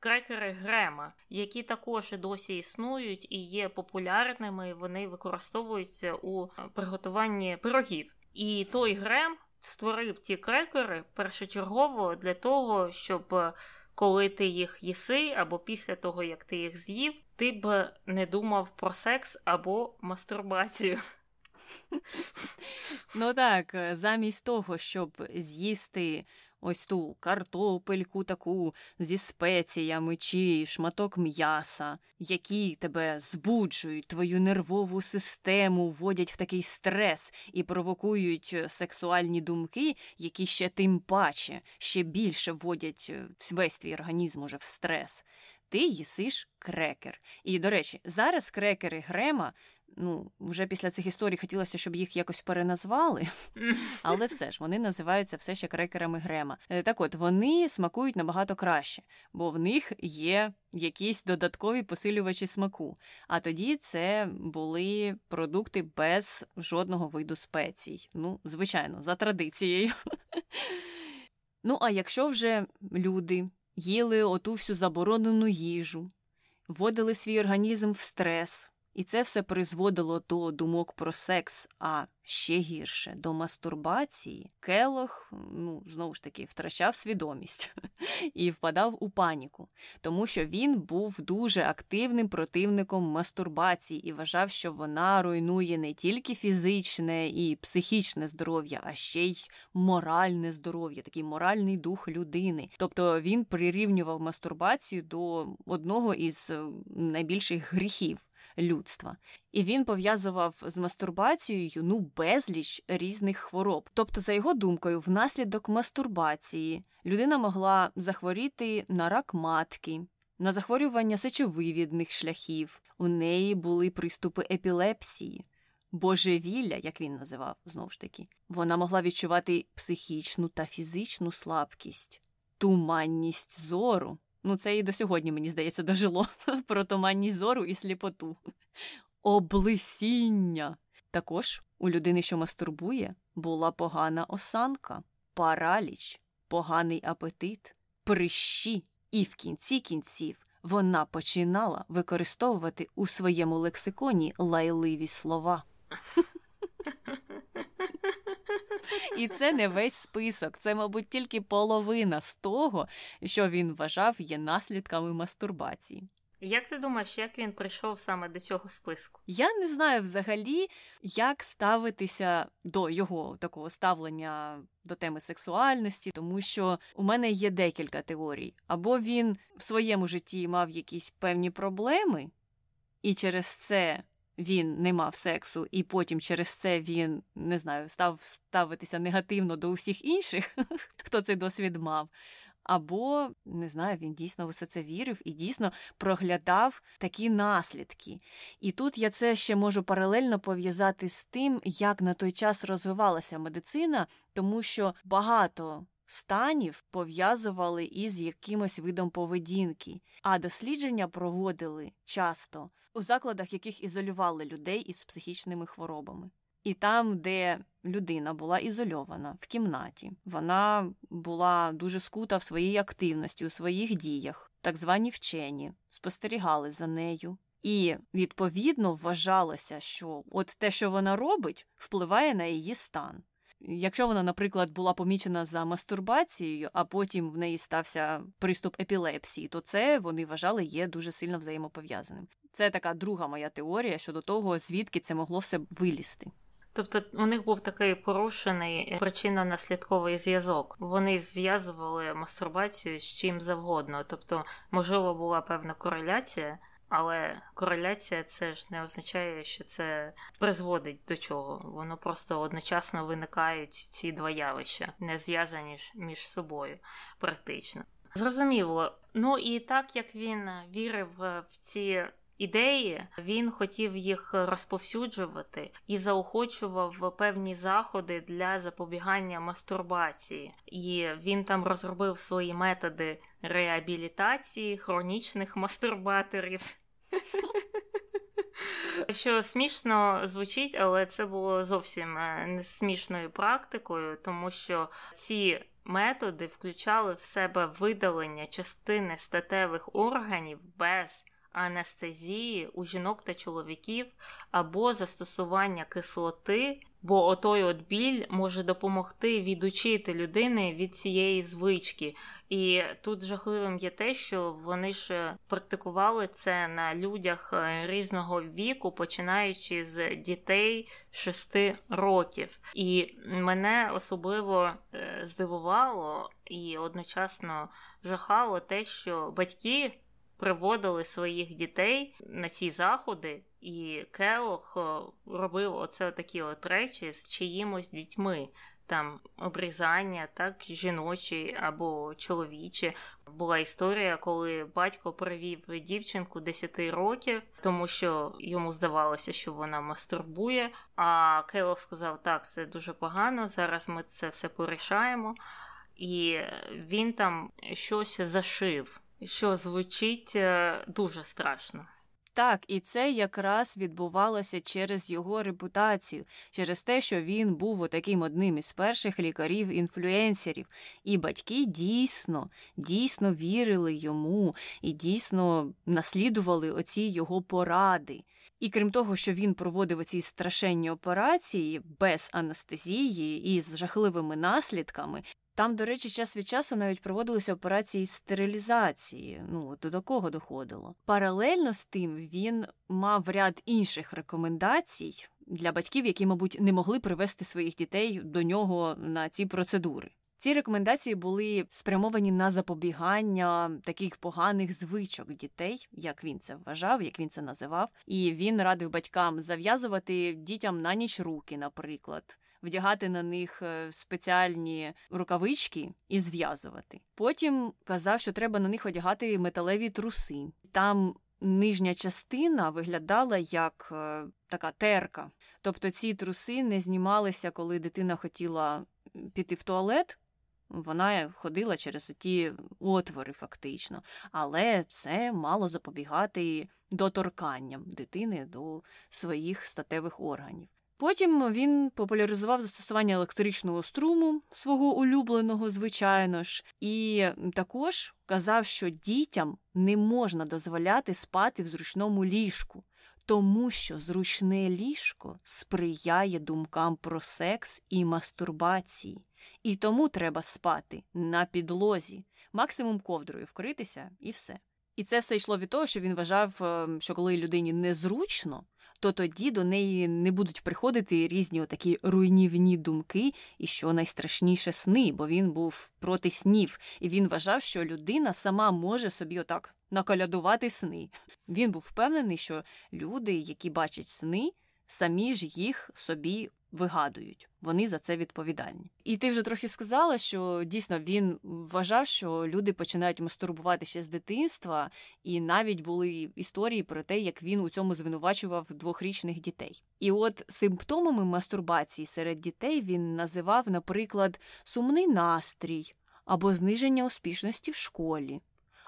крекери Грема, які також і досі існують і є популярними. Вони використовуються у приготуванні пирогів. І той Грем створив ті крекери першочергово для того, щоб е, коли ти їх їси, або після того, як ти їх з'їв, ти б не думав про секс або мастурбацію. Ну так, е, замість того, щоб з'їсти ось ту картопельку таку зі спеціями чи шматок м'яса, які тебе збуджують, твою нервову систему, вводять в такий стрес і провокують е, сексуальні думки, які ще тим паче, ще більше вводять е, весь твій організм уже в стрес. Ти їсиш крекер. І, до речі, зараз крекери Грема ну, вже після цих історій хотілося, щоб їх якось переназвали, але все ж вони називаються все ще крекерами Грема. Е, так от вони смакують набагато краще, бо в них є якісь додаткові посилювачі смаку. А тоді це були продукти без жодного виду спецій. Ну, звичайно, за традицією. Ну, а якщо вже люди їли оту всю заборонену їжу, вводили свій організм в стрес. І це все призводило до думок про секс, а ще гірше до мастурбації. Келох, ну знову ж таки, втрачав свідомість і впадав у паніку, тому що він був дуже активним противником мастурбації і вважав, що вона руйнує не тільки фізичне і психічне здоров'я, а ще й моральне здоров'я, такий моральний дух людини. Тобто він прирівнював мастурбацію до одного із е, найбільших гріхів людства. І він пов'язував з мастурбацією ну безліч різних хвороб. Тобто, за його думкою, внаслідок мастурбації людина могла захворіти на рак матки. На захворювання сечовивідних шляхів у неї були приступи епілепсії, божевілля, як він називав знову ж таки, вона могла відчувати психічну та фізичну слабкість, туманність зору, Ну, це і до сьогодні, мені здається, дожило про туманність зору і сліпоту. Облисіння. Також у людини, що мастурбує, була погана осанка, параліч, поганий апетит, прищі, і в кінці кінців вона починала використовувати у своєму лексиконі лайливі слова. І це не весь список, це, мабуть, тільки половина з того, що він вважав є наслідками мастурбації. Як ти думаєш, як він прийшов саме до цього списку? Я не знаю взагалі, як ставитися до його такого ставлення до теми сексуальності, тому що у мене є декілька теорій. Або він в своєму житті мав якісь певні проблеми, і через це він не мав сексу, і потім через це він не знаю, став ставитися негативно до усіх інших, хто цей досвід мав. Або не знаю, він дійсно все це вірив і дійсно проглядав такі наслідки. І тут я це ще можу паралельно пов'язати з тим, як на той час розвивалася медицина, тому що багато станів пов'язували із якимось видом поведінки, а дослідження проводили часто у закладах, яких ізолювали людей із психічними хворобами. І там, де людина була ізольована в кімнаті, вона була дуже скута в своїй активності, у своїх діях, так звані вчені, спостерігали за нею. І відповідно вважалося, що от те, що вона робить, впливає на її стан. Якщо вона, наприклад, була помічена за мастурбацією, а потім в неї стався приступ епілепсії, то це вони вважали є дуже сильно взаємопов'язаним. Це така друга моя теорія щодо того, звідки це могло все вилізти. Тобто у них був такий порушений причинно-наслідковий зв'язок. Вони зв'язували мастурбацію з чим завгодно. Тобто, можливо, була певна кореляція, але кореляція це ж не означає, що це призводить до чого. Воно просто одночасно виникають ці два явища, не зв'язані між собою практично. Зрозуміло. Ну і так як він вірив в ці ідеї, він хотів їх розповсюджувати і заохочував певні заходи для запобігання мастурбації. І він там розробив свої методи реабілітації хронічних мастурбаторів. Що смішно звучить, але це було зовсім е, не смішною практикою, тому що ці методи включали в себе видалення частини статевих органів без анестезії у жінок та чоловіків або застосування кислоти, бо отой от біль може допомогти відучити людини від цієї звички. І тут жахливим є те, що вони ж практикували це на людях е, різного віку, починаючи з дітей 6 років. І мене особливо е, здивувало і одночасно жахало те, що батьки приводили своїх дітей на ці заходи, і Келох робив оце такі от речі з чиїмось дітьми. Там обрізання, так, жіночі або чоловічі. Була історія, коли батько привів дівчинку 10 років, тому що йому здавалося, що вона мастурбує. А Келох сказав: так, це дуже погано, зараз ми це все порішаємо. І він там щось зашив що звучить е, дуже страшно. Так, і це якраз відбувалося через його репутацію, через те, що він був таким одним із перших лікарів-інфлюенсерів, і батьки дійсно, дійсно вірили йому і дійсно наслідували оці його поради. І крім того, що він проводив оці страшенні операції без анестезії і з жахливими наслідками, там, до речі, час від часу навіть проводилися операції стерилізації. Ну, до такого доходило. Паралельно з тим він мав ряд інших рекомендацій для батьків, які, мабуть, не могли привести своїх дітей до нього на ці процедури. Ці рекомендації були спрямовані на запобігання таких поганих звичок дітей, як він це вважав, як він це називав. І він радив батькам зав'язувати дітям на ніч руки, наприклад вдягати на них е, спеціальні рукавички і зв'язувати. Потім казав, що треба на них одягати металеві труси. Там нижня частина виглядала як е, така терка. Тобто ці труси не знімалися, коли дитина хотіла піти в туалет. Вона ходила через ті отвори, фактично, але це мало запобігати доторканням дитини до своїх статевих органів. Потім він популяризував застосування електричного струму свого улюбленого, звичайно ж, і також казав, що дітям не можна дозволяти спати в зручному ліжку, тому що зручне ліжко сприяє думкам про секс і мастурбації, і тому треба спати на підлозі, максимум ковдрою вкритися і все. І це все йшло від того, що він вважав, ем, що коли людині незручно то тоді до неї не будуть приходити різні такі руйнівні думки, і що найстрашніше сни, бо він був проти снів, і він вважав, що людина сама може собі отак наколядувати сни. Він був впевнений, що люди, які бачать сни, самі ж їх собі вигадують, вони за це відповідальні. І ти вже трохи сказала, що дійсно він вважав, що люди починають мастурбуватися з дитинства, і навіть були історії про те, як він у цьому звинувачував двохрічних дітей. І от симптомами мастурбації серед дітей він називав, наприклад, сумний настрій або зниження успішності в школі,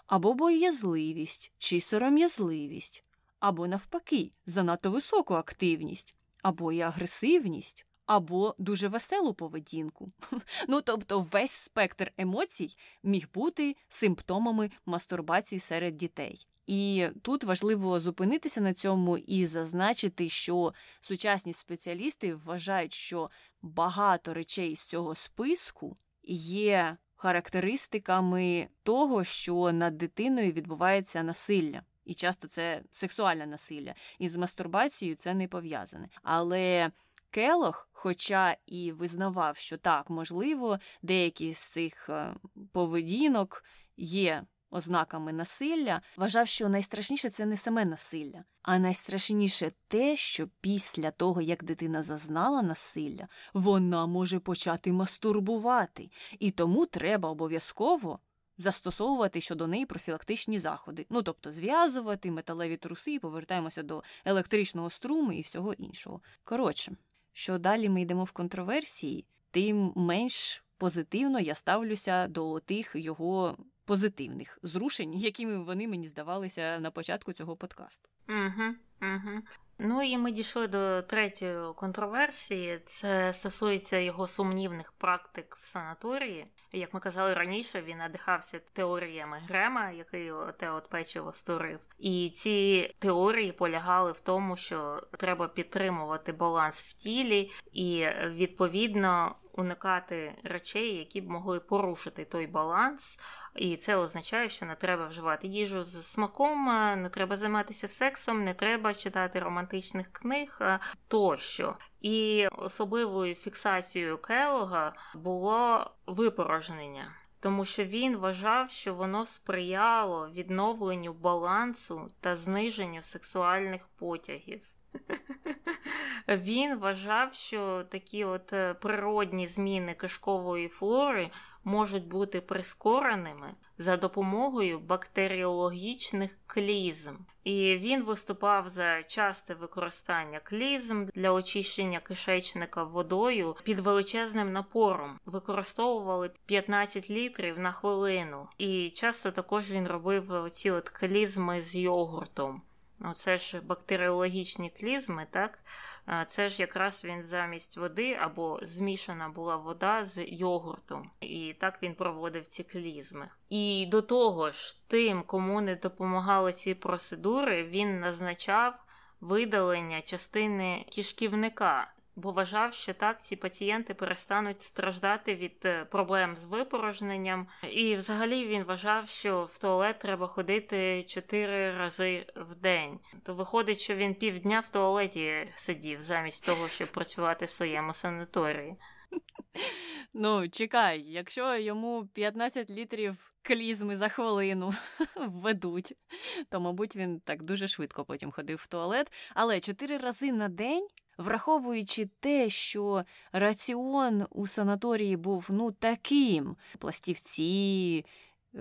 або боязливість чи сором'язливість, або навпаки, занадто високу активність або і агресивність, або дуже веселу поведінку. Ну тобто весь спектр емоцій міг бути симптомами мастурбації серед дітей. І тут важливо зупинитися на цьому і зазначити, що сучасні спеціалісти вважають, що багато речей з цього списку є характеристиками того, що над дитиною відбувається насилля. І часто це сексуальне насилля. І з мастурбацією це не пов'язане. Але Келох, хоча і визнавав, що так, можливо, деякі з цих е, поведінок є ознаками насилля, вважав, що найстрашніше це не саме насилля, а найстрашніше те, що після того, як дитина зазнала насилля, вона може почати мастурбувати, і тому треба обов'язково застосовувати щодо неї профілактичні заходи. Ну тобто зв'язувати металеві труси, повертаємося до електричного струму і всього іншого. Коротше, що далі ми йдемо в контроверсії, тим менш позитивно я ставлюся до тих його позитивних зрушень, якими вони мені здавалися на початку цього подкасту. Угу, угу. Ну і ми дійшли до третьої контроверсії. Це стосується його сумнівних практик в санаторії. Як ми казали раніше, він надихався теоріями Грема, який те от печиво створив. І ці теорії полягали в тому, що треба підтримувати баланс в тілі, і відповідно уникати речей, які б могли порушити той баланс. І це означає, що не треба вживати їжу з смаком, не треба займатися сексом, не треба читати романтичних книг тощо. І особливою фіксацією Келога було випорожнення. Тому що він вважав, що воно сприяло відновленню балансу та зниженню сексуальних потягів. Він вважав, що такі от е, природні зміни кишкової флори можуть бути прискореними за допомогою бактеріологічних клізм. І він виступав за часте використання клізм для очищення кишечника водою під величезним напором. Використовували 15 літрів на хвилину. І часто також він робив ці от клізми з йогуртом. Оце ж бактеріологічні клізми, так? Це ж якраз він замість води або змішана була вода з йогуртом. І так він проводив ці клізми. І до того ж, тим, кому не допомагали ці процедури, він назначав видалення частини кишківника бо вважав, що так ці пацієнти перестануть страждати від е, проблем з випорожненням. І взагалі він вважав, що в туалет треба ходити чотири рази в день. То виходить, що він півдня в туалеті сидів замість того, щоб працювати в своєму санаторії. Ну, чекай, якщо йому 15 літрів клізми за хвилину введуть, то, мабуть, він так дуже швидко потім ходив в туалет. Але чотири рази на день Враховуючи те, що раціон у санаторії був ну таким. Пластівці,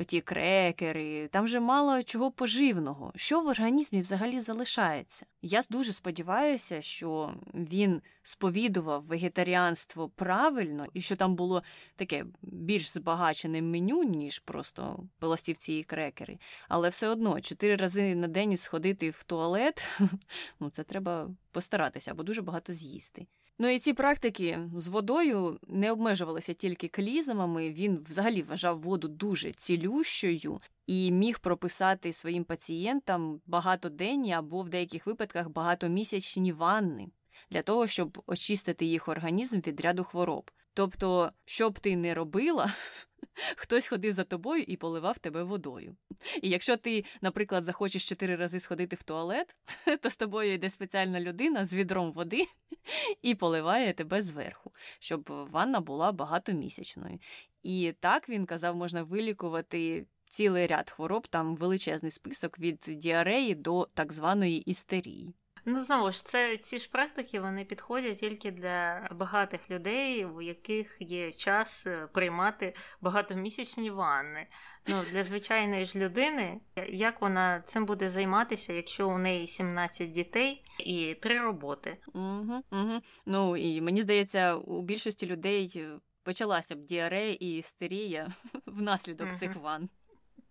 ті крекери, там же мало чого поживного, що в організмі взагалі залишається. Я дуже сподіваюся, що він сповідував вегетаріанство правильно і що там було таке більш збагачене меню, ніж просто пластівці і крекери. Але все одно чотири рази на день сходити в туалет, ну це треба постаратися або дуже багато з'їсти. Ну і ці практики з водою не обмежувалися тільки клізмами. Він взагалі вважав воду дуже цілющою і міг прописати своїм пацієнтам багатоденні або в деяких випадках багатомісячні ванни для того, щоб очистити їх організм від ряду хвороб. Тобто, що б ти не робила, хтось ходив за тобою і поливав тебе водою. І якщо ти, наприклад, захочеш чотири рази сходити в туалет, то з тобою йде спеціальна людина з відром води і поливає тебе зверху, щоб ванна була багатомісячною. І так він казав, можна вилікувати. Цілий ряд хвороб, там величезний список від діареї до так званої істерії. Ну, знову ж, це ці ж практики вони підходять тільки для багатих людей, у яких є час е, приймати багатомісячні ванни. Ну, Для звичайної ж людини, як вона цим буде займатися, якщо у неї 17 дітей і три роботи? Угу, угу. Ну і мені здається, у більшості людей е, почалася б діарея і істерія внаслідок угу. цих ван.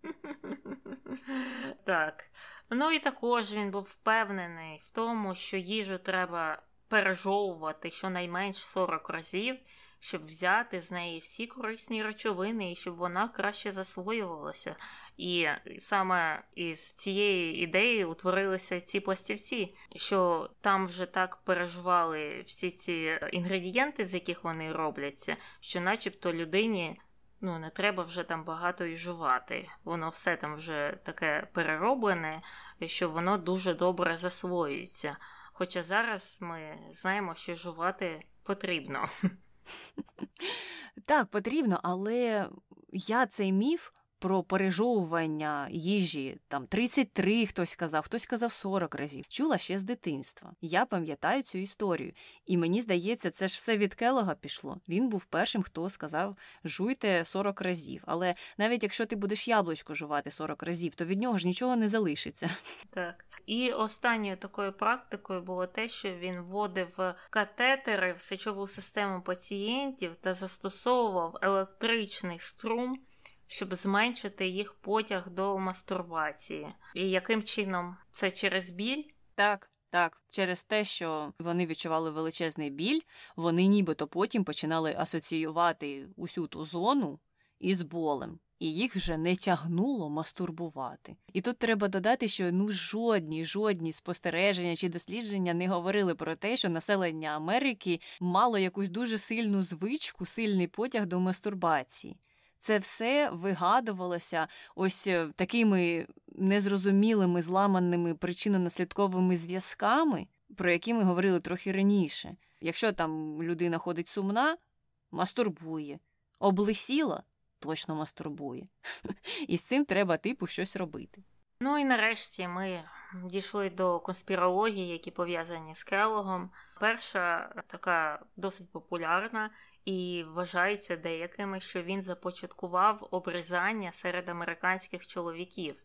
Так. Ну і також він був впевнений в тому, що їжу треба пережовувати щонайменш 40 разів, щоб взяти з неї всі корисні речовини і щоб вона краще засвоювалася. І саме із цієї ідеї утворилися ці пластівці, що там вже так переживали всі ці інгредієнти, з яких вони робляться, що, начебто, людині ну не треба вже там багато і жувати. Воно все там вже таке перероблене, що воно дуже добре засвоюється. Хоча зараз ми знаємо, що жувати потрібно. Так, потрібно, але я цей міф про пережовування їжі, там 33 хтось казав, хтось казав 40 разів. Чула ще з дитинства. Я пам'ятаю цю історію. І мені здається, це ж все від Келога пішло. Він був першим, хто сказав жуйте 40 разів. Але навіть якщо ти будеш яблучко жувати 40 разів, то від нього ж нічого не залишиться. Так. І останньою такою практикою було те, що він вводив катетери в сечову систему пацієнтів та застосовував електричний струм щоб зменшити їх потяг до мастурбації. І яким чином це через біль? Так. Так, через те, що вони відчували величезний біль, вони нібито потім починали асоціювати усю ту зону із болем, і їх вже не тягнуло мастурбувати. І тут треба додати, що ну жодні, жодні спостереження чи дослідження не говорили про те, що населення Америки мало якусь дуже сильну звичку, сильний потяг до мастурбації це все вигадувалося ось е, такими незрозумілими зламаними причинно-наслідковими зв'язками, про які ми говорили трохи раніше. Якщо там людина ходить сумна, мастурбує, облисіла, точно мастурбує. І з цим треба типу щось робити. Ну і нарешті ми дійшли до конспірології, які пов'язані з Келогом. Перша така досить популярна і вважається деякими, що він започаткував обрізання серед американських чоловіків.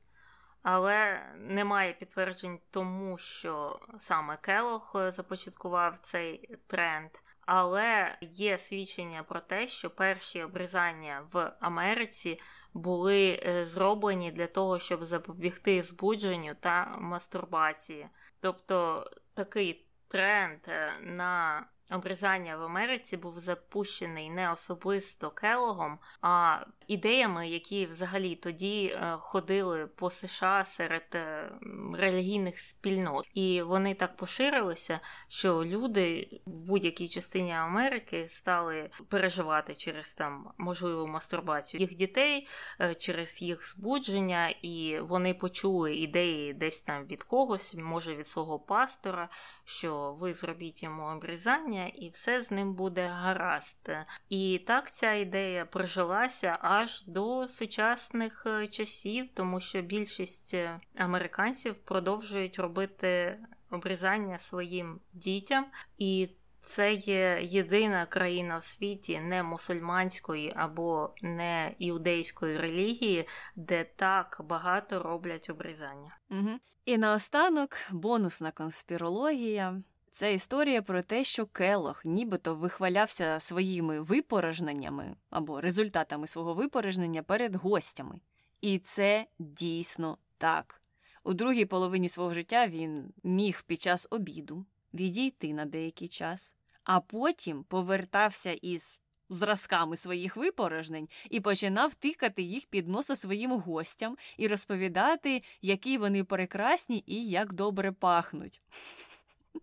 Але немає підтверджень тому, що саме Келох започаткував цей тренд. Але є свідчення про те, що перші обрізання в Америці були е, зроблені для того, щоб запобігти збудженню та мастурбації. Тобто такий тренд е, на обрізання в Америці був запущений не особисто Келогом, а ідеями, які взагалі тоді е, ходили по США серед е, релігійних спільнот, і вони так поширилися, що люди в будь-якій частині Америки стали переживати через там можливу мастурбацію їх дітей, е, через їх збудження, і вони почули ідеї десь там від когось, може від свого пастора, що ви зробіть йому обрізання, і все з ним буде гаразд. І так ця ідея прижилася аж до сучасних е, часів, тому що більшість е, американців продовжують робити обрізання своїм дітям, і це є єдина країна в світі не мусульманської або не іудейської релігії, де так багато роблять обрізання. Угу. І наостанок бонусна конспірологія. Це історія про те, що Келох нібито вихвалявся своїми випорожненнями або результатами свого випорожнення перед гостями. І це дійсно так. У другій половині свого життя він міг під час обіду відійти на деякий час, а потім повертався із зразками своїх випорожнень і починав тикати їх під носа своїм гостям і розповідати, які вони прекрасні і як добре пахнуть.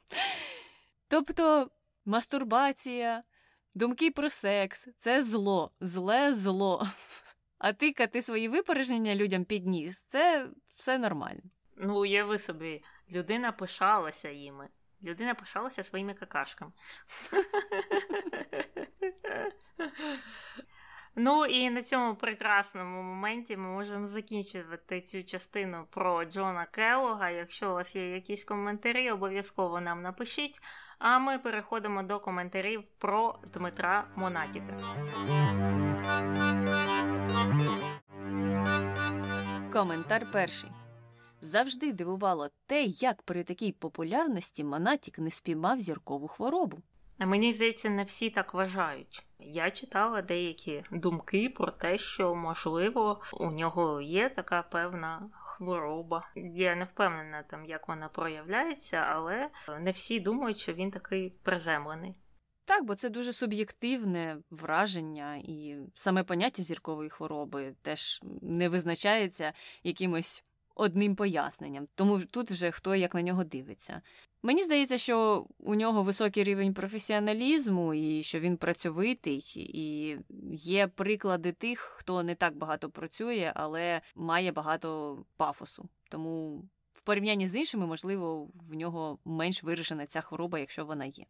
Тобто мастурбація, думки про секс це зло, зле зло. А тикати свої випередження людям під ніс це все нормально. Ну, уяви собі, людина пишалася їми. Людина пишалася своїми какашками. Ну і на цьому прекрасному моменті ми можемо закінчувати цю частину про Джона Келлога. Якщо у вас є якісь коментарі, обов'язково нам напишіть. А ми переходимо до коментарів про Дмитра Монатіка. Коментар перший. Завжди дивувало те, як при такій популярності Монатік не спіймав зіркову хворобу. Мені здається, не всі так вважають. Я читала деякі думки про те, що можливо у нього є така певна хвороба. Я не впевнена там, як вона проявляється, але не всі думають, що він такий приземлений. Так, бо це дуже суб'єктивне враження, і саме поняття зіркової хвороби теж не визначається якимось одним поясненням. Тому тут вже хто як на нього дивиться. Мені здається, що у нього високий рівень професіоналізму, і що він працьовитий, і є приклади тих, хто не так багато працює, але має багато пафосу. Тому в порівнянні з іншими, можливо, в нього менш виражена ця хвороба, якщо вона є.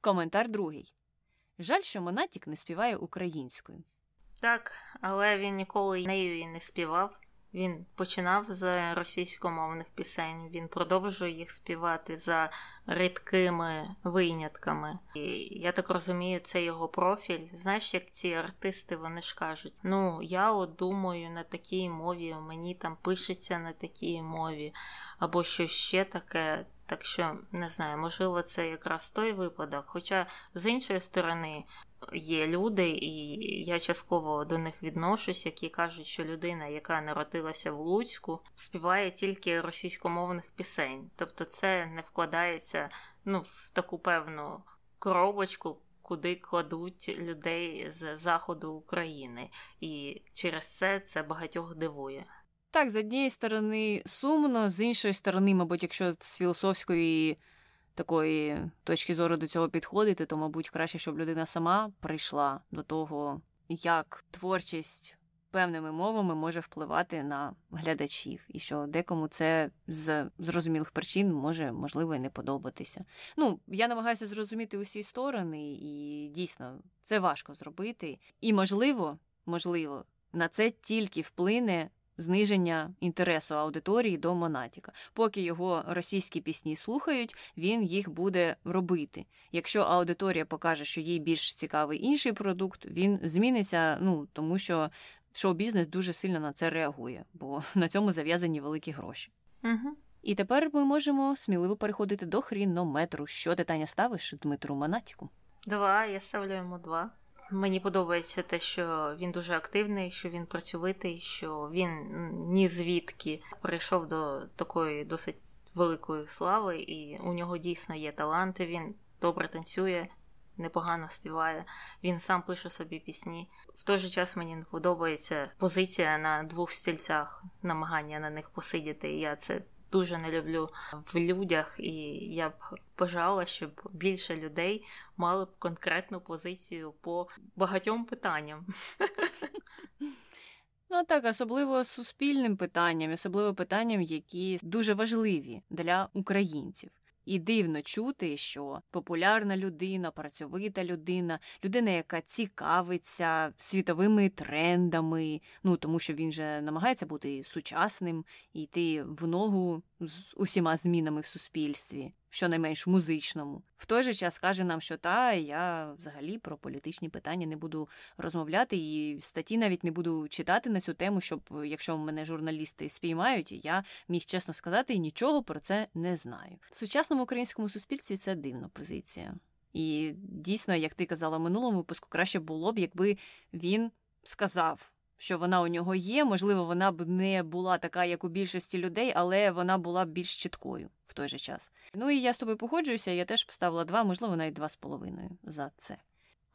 Коментар другий. Жаль, що Монатік не співає українською. Так, але він ніколи нею і не співав. Він починав з російськомовних пісень, він продовжує їх співати за рідкими винятками. І я так розумію, це його профіль. Знаєш, як ці артисти вони ж кажуть: ну, я от думаю на такій мові, мені там пишеться на такій мові, або що ще таке. Так що не знаю, можливо, це якраз той випадок. Хоча з іншої сторони, є люди, і я частково до них відношусь, які кажуть, що людина, яка народилася в Луцьку, співає тільки російськомовних пісень. Тобто це не вкладається ну, в таку певну коробочку. Куди кладуть людей з заходу України, і через це це багатьох дивує. Так, з однієї сторони сумно, з іншої сторони, мабуть, якщо з філософської такої точки зору до цього підходити, то, мабуть, краще, щоб людина сама прийшла до того, як творчість певними мовами може впливати на глядачів, і що декому це з зрозумілих причин може, можливо, і не подобатися. Ну, я намагаюся зрозуміти усі сторони, і дійсно це важко зробити. І, можливо, можливо, на це тільки вплине зниження інтересу аудиторії до Монатіка. Поки його російські пісні слухають, він їх буде робити. Якщо аудиторія покаже, що їй більш цікавий інший продукт, він зміниться, ну тому що шоу-бізнес дуже сильно на це реагує, бо на цьому зав'язані великі гроші. Угу. І тепер ми можемо сміливо переходити до хрінометру. Що ти Таня ставиш Дмитру Монатіку? Два, я ставлю йому два. Мені подобається те, що він дуже активний, що він працьовитий, що він ні звідки прийшов до такої досить великої слави, і у нього дійсно є таланти. Він добре танцює, непогано співає. Він сам пише собі пісні. В той же час мені подобається позиція на двох стільцях, намагання на них посидіти. Я це дуже не люблю в людях, і я б бажала, щоб більше людей мали б конкретну позицію по багатьом питанням. Ну так, особливо суспільним питанням, особливо питанням, які дуже важливі для українців. І дивно чути, що популярна людина, працьовита людина, людина, яка цікавиться світовими трендами, ну тому що він же намагається бути сучасним і йти в ногу з усіма змінами в суспільстві, щонайменш музичному. В той же час каже нам, що та я взагалі про політичні питання не буду розмовляти, і статті навіть не буду читати на цю тему, щоб якщо мене журналісти спіймають, я міг чесно сказати і нічого про це не знаю. В сучасному українському суспільстві це дивна позиція. І дійсно, як ти казала в минулому випуску, краще було б, якби він сказав що вона у нього є. Можливо, вона б не була така, як у більшості людей, але вона була б більш чіткою в той же час. Ну і я з тобою погоджуюся, я теж поставила два, можливо, навіть два з половиною за це.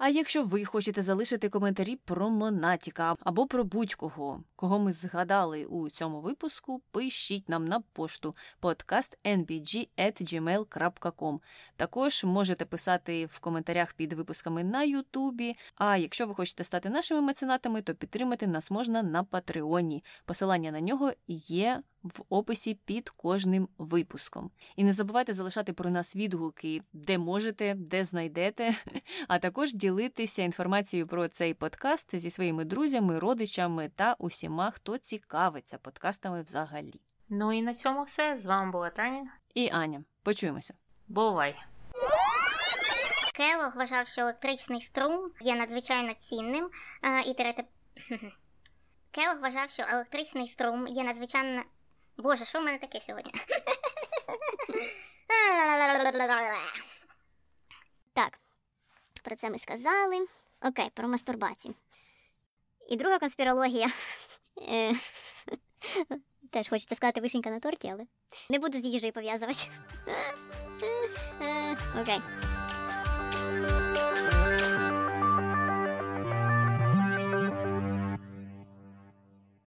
А якщо ви хочете залишити коментарі про Монатіка або про будь-кого, кого ми згадали у цьому випуску, пишіть нам на пошту podcastnbg.gmail.com. Також можете писати в коментарях під випусками на Ютубі. А якщо ви хочете стати нашими меценатами, то підтримати нас можна на Патреоні. Посилання на нього є в описі під кожним випуском. І не забувайте залишати про нас відгуки, де можете, де знайдете, а також ділитися поділитися інформацією про цей подкаст зі своїми друзями, родичами та усіма, хто цікавиться подкастами взагалі. Ну і на цьому все. З вами була Таня і Аня. Почуємося. Бувай! Келог вважав, що електричний струм є надзвичайно цінним а, і терете... Келог вважав, що електричний струм є надзвичайно. Боже, що в мене таке сьогодні? Так, про це ми сказали. Окей, про мастурбацію. І друга конспірологія. Е, Теж хочеться сказати вишенька на торті, але не буду з їжею пов'язувати. Е, Окей.